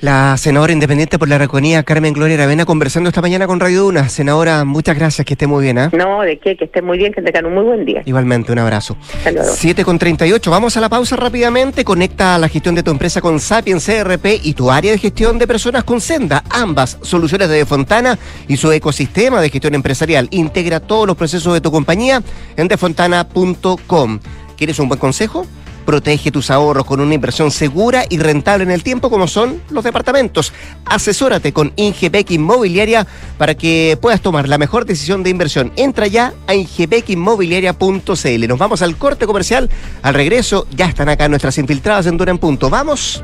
La senadora independiente por la Reconía, Carmen Gloria Aravena, conversando esta mañana con Radio Duna. Senadora, muchas gracias, que esté muy bien. ¿eh? No, de qué, que esté muy bien, que tengan un muy buen día. Igualmente, un abrazo. Luego. 7 con 38, vamos a la pausa rápidamente. Conecta la gestión de tu empresa con Sapiens CRP y tu área de gestión de personas con Senda. Ambas soluciones de Defontana y su ecosistema de gestión empresarial. Integra todos los procesos de tu compañía en defontana.com. ¿Quieres un buen consejo? Protege tus ahorros con una inversión segura y rentable en el tiempo como son los departamentos. Asesórate con Ingebec Inmobiliaria para que puedas tomar la mejor decisión de inversión. Entra ya a ingebecinmobiliaria.cl. Nos vamos al corte comercial. Al regreso ya están acá nuestras infiltradas en Dura en Punto. Vamos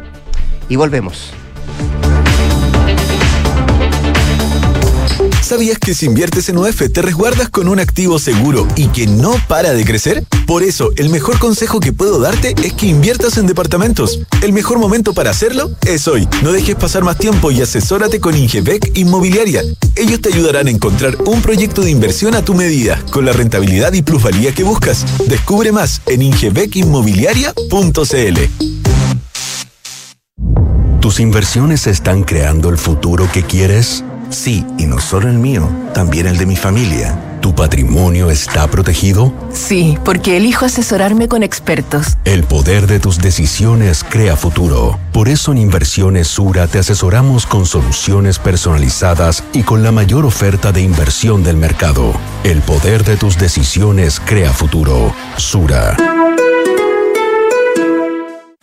y volvemos. ¿Sabías que si inviertes en UF te resguardas con un activo seguro y que no para de crecer? Por eso, el mejor consejo que puedo darte es que inviertas en departamentos. El mejor momento para hacerlo es hoy. No dejes pasar más tiempo y asesórate con Ingebec Inmobiliaria. Ellos te ayudarán a encontrar un proyecto de inversión a tu medida, con la rentabilidad y plusvalía que buscas. Descubre más en ingebecinmobiliaria.cl. ¿Tus inversiones están creando el futuro que quieres? Sí, y no solo el mío, también el de mi familia. ¿Tu patrimonio está protegido? Sí, porque elijo asesorarme con expertos. El poder de tus decisiones crea futuro. Por eso en Inversiones Sura te asesoramos con soluciones personalizadas y con la mayor oferta de inversión del mercado. El poder de tus decisiones crea futuro. Sura.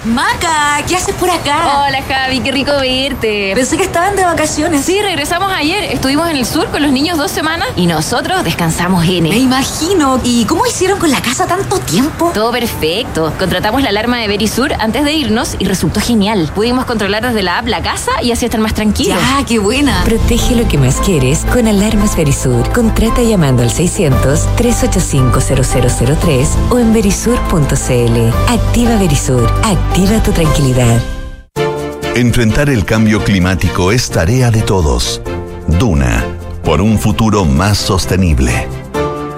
Maca, ¿qué haces por acá? Hola Javi, qué rico verte. Pensé que estaban de vacaciones. Sí, regresamos ayer. Estuvimos en el sur con los niños dos semanas y nosotros descansamos en Me imagino. ¿Y cómo hicieron con la casa tanto tiempo? Todo perfecto. Contratamos la alarma de Verisur antes de irnos y resultó genial. Pudimos controlar desde la app la casa y así estar más tranquilos. Ya, qué buena. Protege lo que más quieres con alarmas Verisur. Contrata llamando al 600-385-0003 o en verisur.cl. Activa Verisur. Activa tu tranquilidad. Enfrentar el cambio climático es tarea de todos. Duna, por un futuro más sostenible.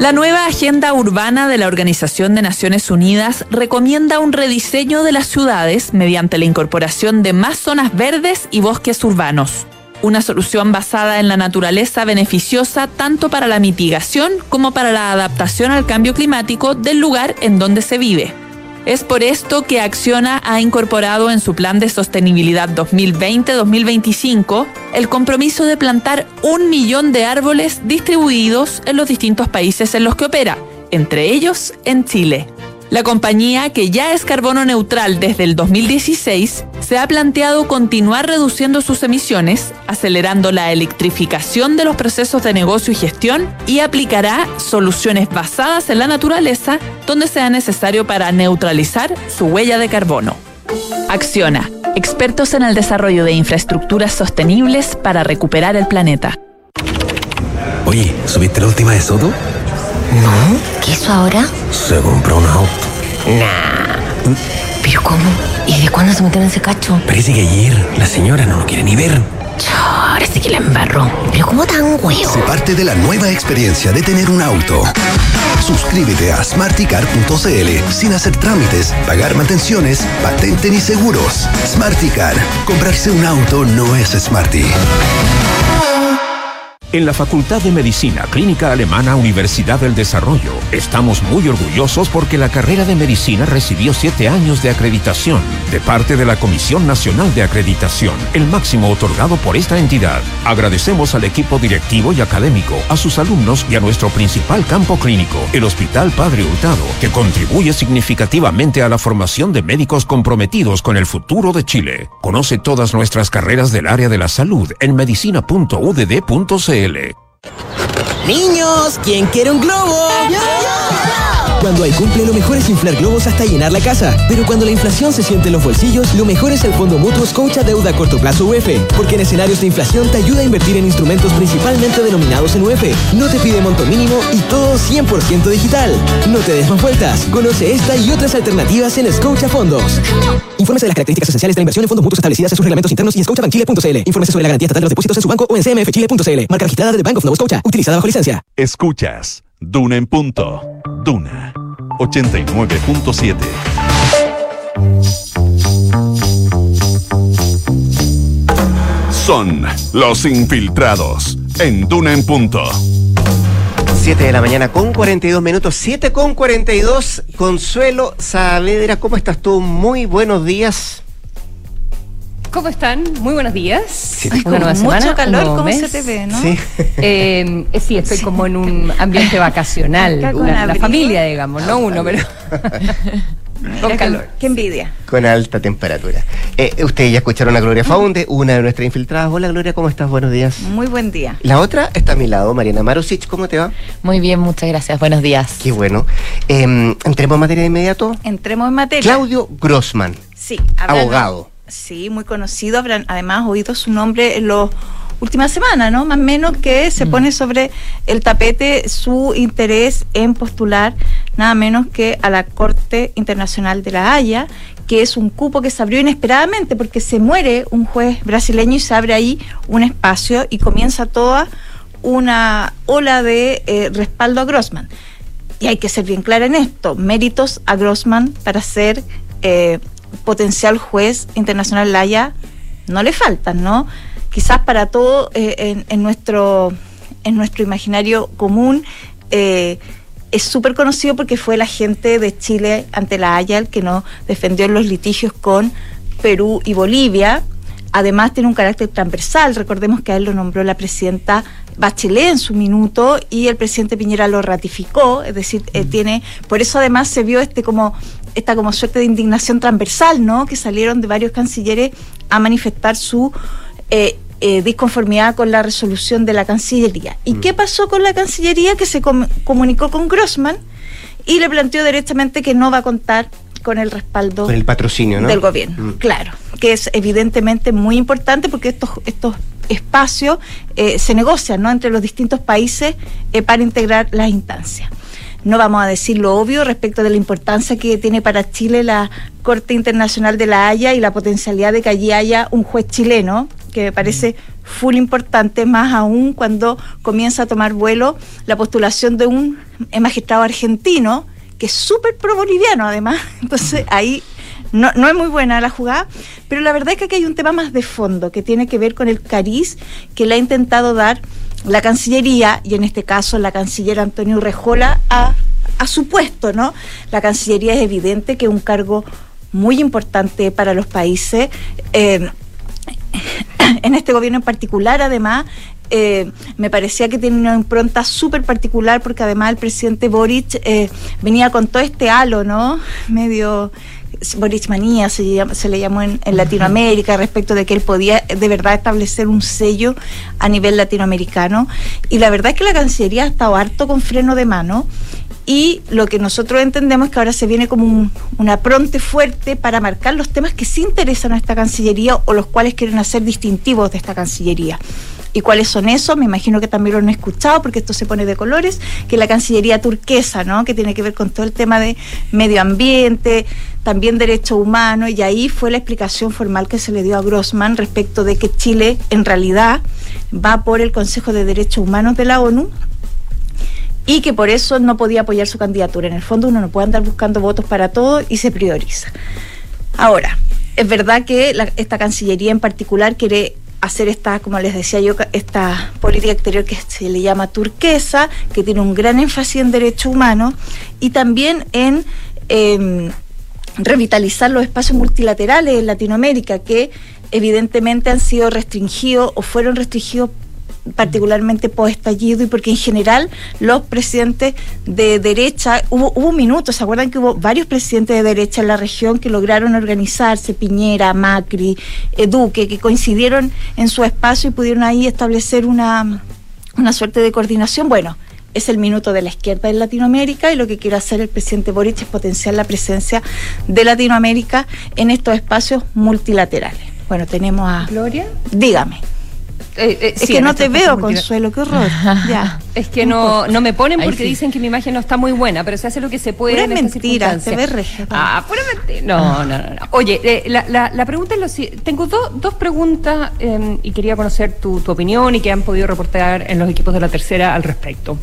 La nueva Agenda Urbana de la Organización de Naciones Unidas recomienda un rediseño de las ciudades mediante la incorporación de más zonas verdes y bosques urbanos. Una solución basada en la naturaleza beneficiosa tanto para la mitigación como para la adaptación al cambio climático del lugar en donde se vive. Es por esto que Acciona ha incorporado en su plan de sostenibilidad 2020-2025 el compromiso de plantar un millón de árboles distribuidos en los distintos países en los que opera, entre ellos en Chile. La compañía, que ya es carbono neutral desde el 2016, se ha planteado continuar reduciendo sus emisiones, acelerando la electrificación de los procesos de negocio y gestión y aplicará soluciones basadas en la naturaleza donde sea necesario para neutralizar su huella de carbono. Acciona, expertos en el desarrollo de infraestructuras sostenibles para recuperar el planeta. Oye, ¿subiste la última de Soto? No, ¿qué hizo ahora? Se compró un auto. Nah. ¿Pero cómo? ¿Y de cuándo se metió en ese cacho? Parece que ayer la señora no lo quiere ni ver. Ahora sí que la embarró. ¿Pero cómo tan huevo? Se parte de la nueva experiencia de tener un auto. Suscríbete a smarticar.cl sin hacer trámites, pagar mantenciones, patente ni seguros. Smarticar. Comprarse un auto no es smarty. En la Facultad de Medicina Clínica Alemana Universidad del Desarrollo estamos muy orgullosos porque la carrera de medicina recibió siete años de acreditación de parte de la Comisión Nacional de Acreditación, el máximo otorgado por esta entidad. Agradecemos al equipo directivo y académico, a sus alumnos y a nuestro principal campo clínico, el Hospital Padre Hurtado, que contribuye significativamente a la formación de médicos comprometidos con el futuro de Chile. Conoce todas nuestras carreras del área de la salud en medicina.udd.cl. Niños, ¿quién quiere un globo? Cuando hay cumple, lo mejor es inflar globos hasta llenar la casa. Pero cuando la inflación se siente en los bolsillos, lo mejor es el Fondo Mutuo Scotia Deuda a Corto Plazo UF. Porque en escenarios de inflación te ayuda a invertir en instrumentos principalmente denominados en UF. No te pide monto mínimo y todo 100% digital. No te des más vueltas. Conoce esta y otras alternativas en Scotia Fondos. Infórmese de las características esenciales de la inversión en fondos mutuos establecidas en sus reglamentos internos y en scotiabankchile.cl. Infórmese sobre la garantía estatal de los depósitos en su banco o en cmfchile.cl. Marca registrada de Bank of Nova Scotia. Utilizada bajo licencia. Escuchas Duna en punto. Duna 89.7. Son los infiltrados en Duna en Punto. 7 de la mañana con 42 minutos, 7 con 42. Consuelo Saavedra, ¿cómo estás tú? Muy buenos días. ¿Cómo están? Muy buenos días. Ay, Una nueva con semana, mucho calor, ¿cómo se te ve, no? Sí. [laughs] Eh, eh, sí, estoy como en un ambiente vacacional. La, familia, digamos, no uno, pero. [laughs] con calor. Qué envidia. Con alta temperatura. Eh, ustedes ya escucharon a Gloria Faunde, una de nuestras infiltradas. Hola Gloria, ¿cómo estás? Buenos días. Muy buen día. La otra está a mi lado, Mariana Marusic, ¿cómo te va? Muy bien, muchas gracias. Buenos días. Qué bueno. Eh, entremos en materia de inmediato. Entremos en materia. Claudio Grossman, Sí, abogado. Sí, muy conocido. Habrán además oído su nombre en las últimas semanas, ¿no? Más o menos que se pone sobre el tapete su interés en postular nada menos que a la Corte Internacional de la Haya, que es un cupo que se abrió inesperadamente porque se muere un juez brasileño y se abre ahí un espacio y comienza toda una ola de eh, respaldo a Grossman. Y hay que ser bien clara en esto, méritos a Grossman para ser eh, potencial juez internacional la Haya no le faltan, ¿no? Quizás para todo eh, en, en nuestro en nuestro imaginario común eh, es súper conocido porque fue el agente de Chile ante la Haya el que nos defendió en los litigios con Perú y Bolivia. Además tiene un carácter transversal. Recordemos que a él lo nombró la presidenta Bachelet en su minuto y el presidente Piñera lo ratificó. Es decir, eh, tiene, por eso además se vio este como esta como suerte de indignación transversal, ¿no? Que salieron de varios cancilleres a manifestar su eh, eh, disconformidad con la resolución de la Cancillería. ¿Y qué pasó con la Cancillería? Que se com- comunicó con Grossman y le planteó directamente que no va a contar con el respaldo Con el patrocinio, ¿no? del gobierno. Mm. Claro, que es evidentemente muy importante porque estos, estos espacios eh, se negocian ¿no? entre los distintos países eh, para integrar las instancias. No vamos a decir lo obvio respecto de la importancia que tiene para Chile la Corte Internacional de la Haya y la potencialidad de que allí haya un juez chileno, que me parece full importante, más aún cuando comienza a tomar vuelo la postulación de un eh, magistrado argentino, que es súper pro-boliviano además. [laughs] Entonces ahí no, no es muy buena la jugada, pero la verdad es que aquí hay un tema más de fondo que tiene que ver con el cariz que le ha intentado dar la Cancillería, y en este caso la canciller Antonio Rejola, a, a su puesto, ¿no? La Cancillería es evidente que es un cargo muy importante para los países. eh, [coughs] en este gobierno en particular, además, eh, me parecía que tenía una impronta súper particular porque además el presidente Boric eh, venía con todo este halo, ¿no? [laughs] Medio Boric manía se, llama- se le llamó en, en Latinoamérica respecto de que él podía de verdad establecer un sello a nivel latinoamericano. Y la verdad es que la Cancillería ha estado harto con freno de mano. Y lo que nosotros entendemos es que ahora se viene como un, un apronte fuerte para marcar los temas que sí interesan a esta Cancillería o los cuales quieren hacer distintivos de esta Cancillería. ¿Y cuáles son esos? Me imagino que también lo han escuchado porque esto se pone de colores, que la Cancillería turquesa, ¿no? Que tiene que ver con todo el tema de medio ambiente, también derechos humanos, y ahí fue la explicación formal que se le dio a Grossman respecto de que Chile en realidad va por el Consejo de Derechos Humanos de la ONU y que por eso no podía apoyar su candidatura. En el fondo uno no puede andar buscando votos para todo y se prioriza. Ahora, es verdad que esta Cancillería en particular quiere hacer esta, como les decía yo, esta política exterior que se le llama turquesa, que tiene un gran énfasis en derechos humanos y también en em, revitalizar los espacios multilaterales en Latinoamérica que evidentemente han sido restringidos o fueron restringidos particularmente por estallido y porque en general los presidentes de derecha, hubo, hubo minutos, ¿se acuerdan que hubo varios presidentes de derecha en la región que lograron organizarse, Piñera, Macri, eh, Duque, que coincidieron en su espacio y pudieron ahí establecer una, una suerte de coordinación? Bueno, es el minuto de la izquierda en Latinoamérica y lo que quiere hacer el presidente Boric es potenciar la presencia de Latinoamérica en estos espacios multilaterales. Bueno, tenemos a... Gloria. Dígame. Eh, eh, Es que no te veo, Consuelo, qué horror. [laughs] Ya. Es que no, no me ponen porque sí. dicen que mi imagen no está muy buena, pero se hace lo que se puede. Pura en mentira, te ves. Ah, pura mentira. No, no, no. no. Oye, eh, la, la, la pregunta es lo siguiente. Tengo do- dos preguntas eh, y quería conocer tu, tu opinión y que han podido reportar en los equipos de la tercera al respecto.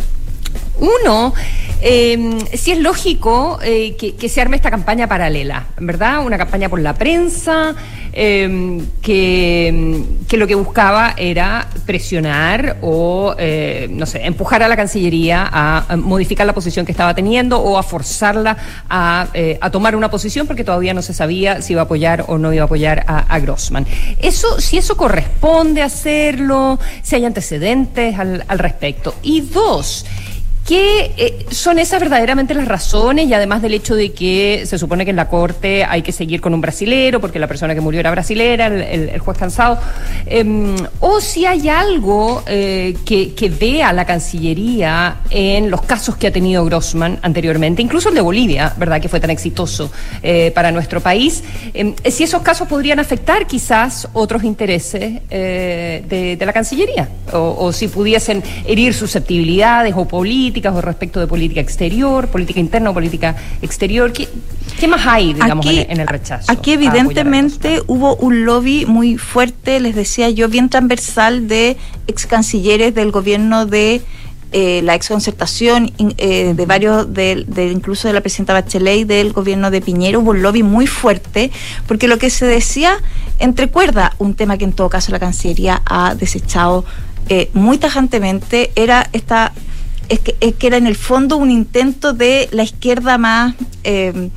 Uno, eh, si es lógico eh, que, se arme esta campaña paralela, ¿verdad? Una campaña por la prensa eh, que, que lo que buscaba era presionar o, eh, no sé, empujar a la Cancillería a, modificar la posición que estaba teniendo o a forzarla a, eh, a tomar una posición porque todavía no se sabía si iba a apoyar o no iba a apoyar a, Grossman. Eso, si eso corresponde hacerlo, si hay antecedentes al respecto. Y dos, ¿Qué eh, son esas verdaderamente las razones y además del hecho de que se supone que en la corte hay que seguir con un brasilero porque la persona que murió era brasilera, el, el- juez cansado? Em, o si hay algo eh, que, vea la Cancillería en los casos que ha tenido Grossman anteriormente, incluso el de Bolivia, ¿verdad? Que fue tan exitoso eh, para nuestro país. Em, si esos casos podrían afectar quizás otros intereses de, de la Cancillería o, o si pudiesen herir susceptibilidades o políticas o respecto de política exterior, política interna o política exterior. ¿Qué, qué más hay, digamos, Aquí- en, en el rechazo? Aquí a apoyar a evidentemente hubo un lobby muy fuerte, les decía yo, bien transversal de ex cancilleres del gobierno de eh, la ex concertación, in- eh, de varios, de, de- incluso de la presidenta Bachelet y del gobierno de Piñero, hubo un lobby muy fuerte, porque lo que se decía entrecuerda un tema que en todo caso la Cancillería ha desechado eh, muy tajantemente, era esta es que, es que era en el fondo un intento de la izquierda más, eh,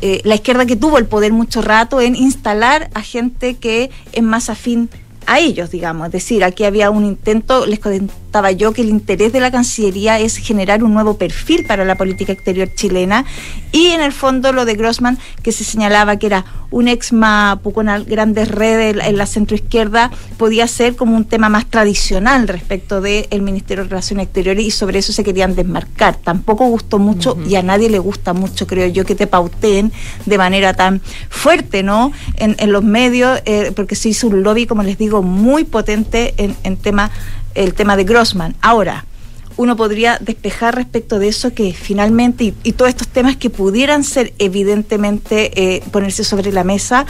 eh, la izquierda que tuvo el poder mucho rato en instalar a gente que es más afín a ellos, digamos. Es decir, aquí había un intento, les comentaba yo que el interés de la Cancillería es generar un nuevo perfil para la política exterior chilena y en el fondo lo de Grossman, que se señalaba que era un ex Mapu con grandes redes en la centroizquierda, podía ser como un tema más tradicional respecto del Ministerio de Relaciones Exteriores y sobre eso se querían desmarcar. Tampoco gustó mucho y a nadie le gusta mucho, creo yo, que te pauteen de manera tan fuerte, ¿no? En, en los medios, eh, porque se hizo un lobby, como les digo, muy potente en, en tema, el tema de Grossman. Ahora, uno podría despejar respecto de eso que finalmente, y, y todos estos temas que pudieran ser evidentemente eh, ponerse sobre la mesa,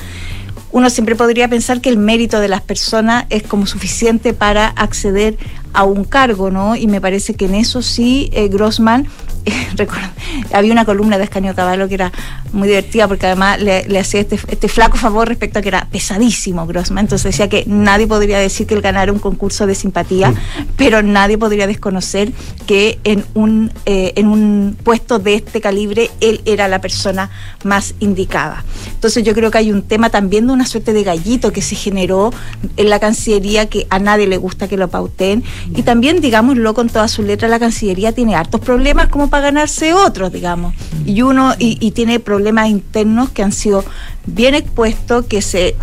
uno siempre podría pensar que el mérito de las personas es como suficiente para acceder a un cargo, ¿no? Y me parece que en eso sí, eh, Grossman, [laughs] recuerdo, había una columna de Escaño Caballo que era muy divertida porque además le, le hacía este, este flaco favor respecto a que era pesadísimo Grossman, entonces decía que nadie podría decir que él ganara un concurso de simpatía, pero nadie podría desconocer que en un, eh, en un puesto de este calibre él era la persona más indicada. Entonces yo creo que hay un tema también de una suerte de gallito que se generó en la Cancillería que a nadie le gusta que lo pauten. Y también digámoslo con toda su letra la Cancillería tiene hartos problemas como para ganarse otros digamos y uno y, tiene problemas internos que han sido bien expuestos que se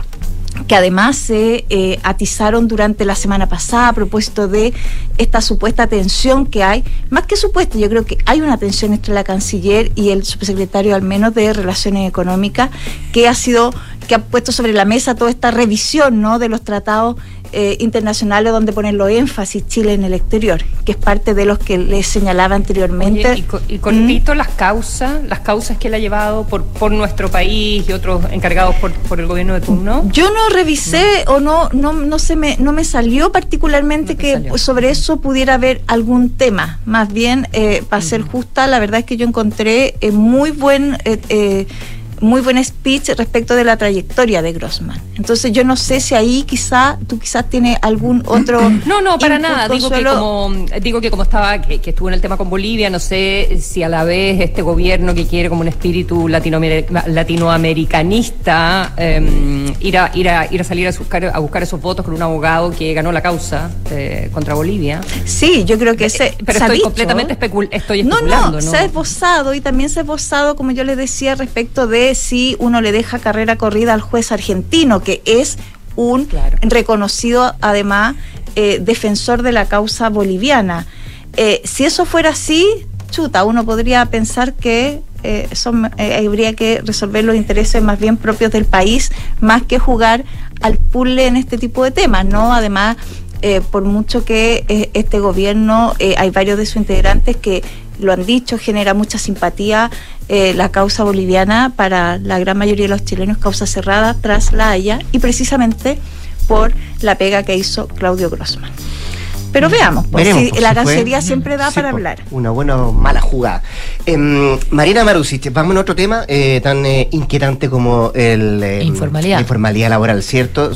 que además se eh, atizaron durante la semana pasada a propósito de esta supuesta tensión que hay, más que supuesta, yo creo que hay una tensión entre la canciller y el subsecretario al menos de Relaciones Económicas, que ha sido, que ha puesto sobre la mesa toda esta revisión ¿no? de los tratados eh, internacionales donde ponen los énfasis Chile en el exterior, que es parte de los que les señalaba anteriormente. Oye, y, co- y cortito las causas, las causas que él ha llevado por, por nuestro país y otros encargados por, por el gobierno de turno. Yo no revisé o no no no se me no me salió particularmente que sobre eso pudiera haber algún tema. Más bien, eh, para ser justa, la verdad es que yo encontré eh, muy buen muy buen speech respecto de la trayectoria de Grossman. Entonces yo no sé si ahí quizá tú quizás tienes algún [clears throat] otro No, no, para nada. Digo que, como, digo que como estaba, que, que estuvo en el tema con Bolivia, no sé si a la vez este gobierno que quiere como un espíritu latinoamer- latinoamericanista eh, ir, a, ir, a, ir a salir a buscar, a buscar esos votos con un abogado que ganó la causa eh, contra Bolivia. Sí, yo creo que ese Eh, Pero se ha estoy dicho. completamente especul estoy No, especulando, no, ¿no? se ha esbozado y también se ha esbozado, como yo le decía, respecto de si uno le deja carrera corrida al juez argentino, que es un reconocido, además, eh, defensor de la causa boliviana. Eh, si eso fuera así, chuta, uno podría pensar que eh, son, habría que resolver los intereses más bien propios del país, más que jugar al puzzle en este tipo de temas, ¿no? Además, por mucho que este gobierno, hay varios de sus integrantes que lo han dicho, genera mucha simpatía eh, la causa boliviana para la gran mayoría de los chilenos, causa cerrada tras la Haya y precisamente por la pega que hizo Claudio Grossman. Pero veamos, pues, Veremos, si pues, la fue- Cancillería siempre da Sí, para hablar. Una buena o mala jugada. Em, Marina Marusic, vamos a otro tema eh, tan eh, inquietante como el, eh, Informalidad. la informalidad laboral, ¿cierto?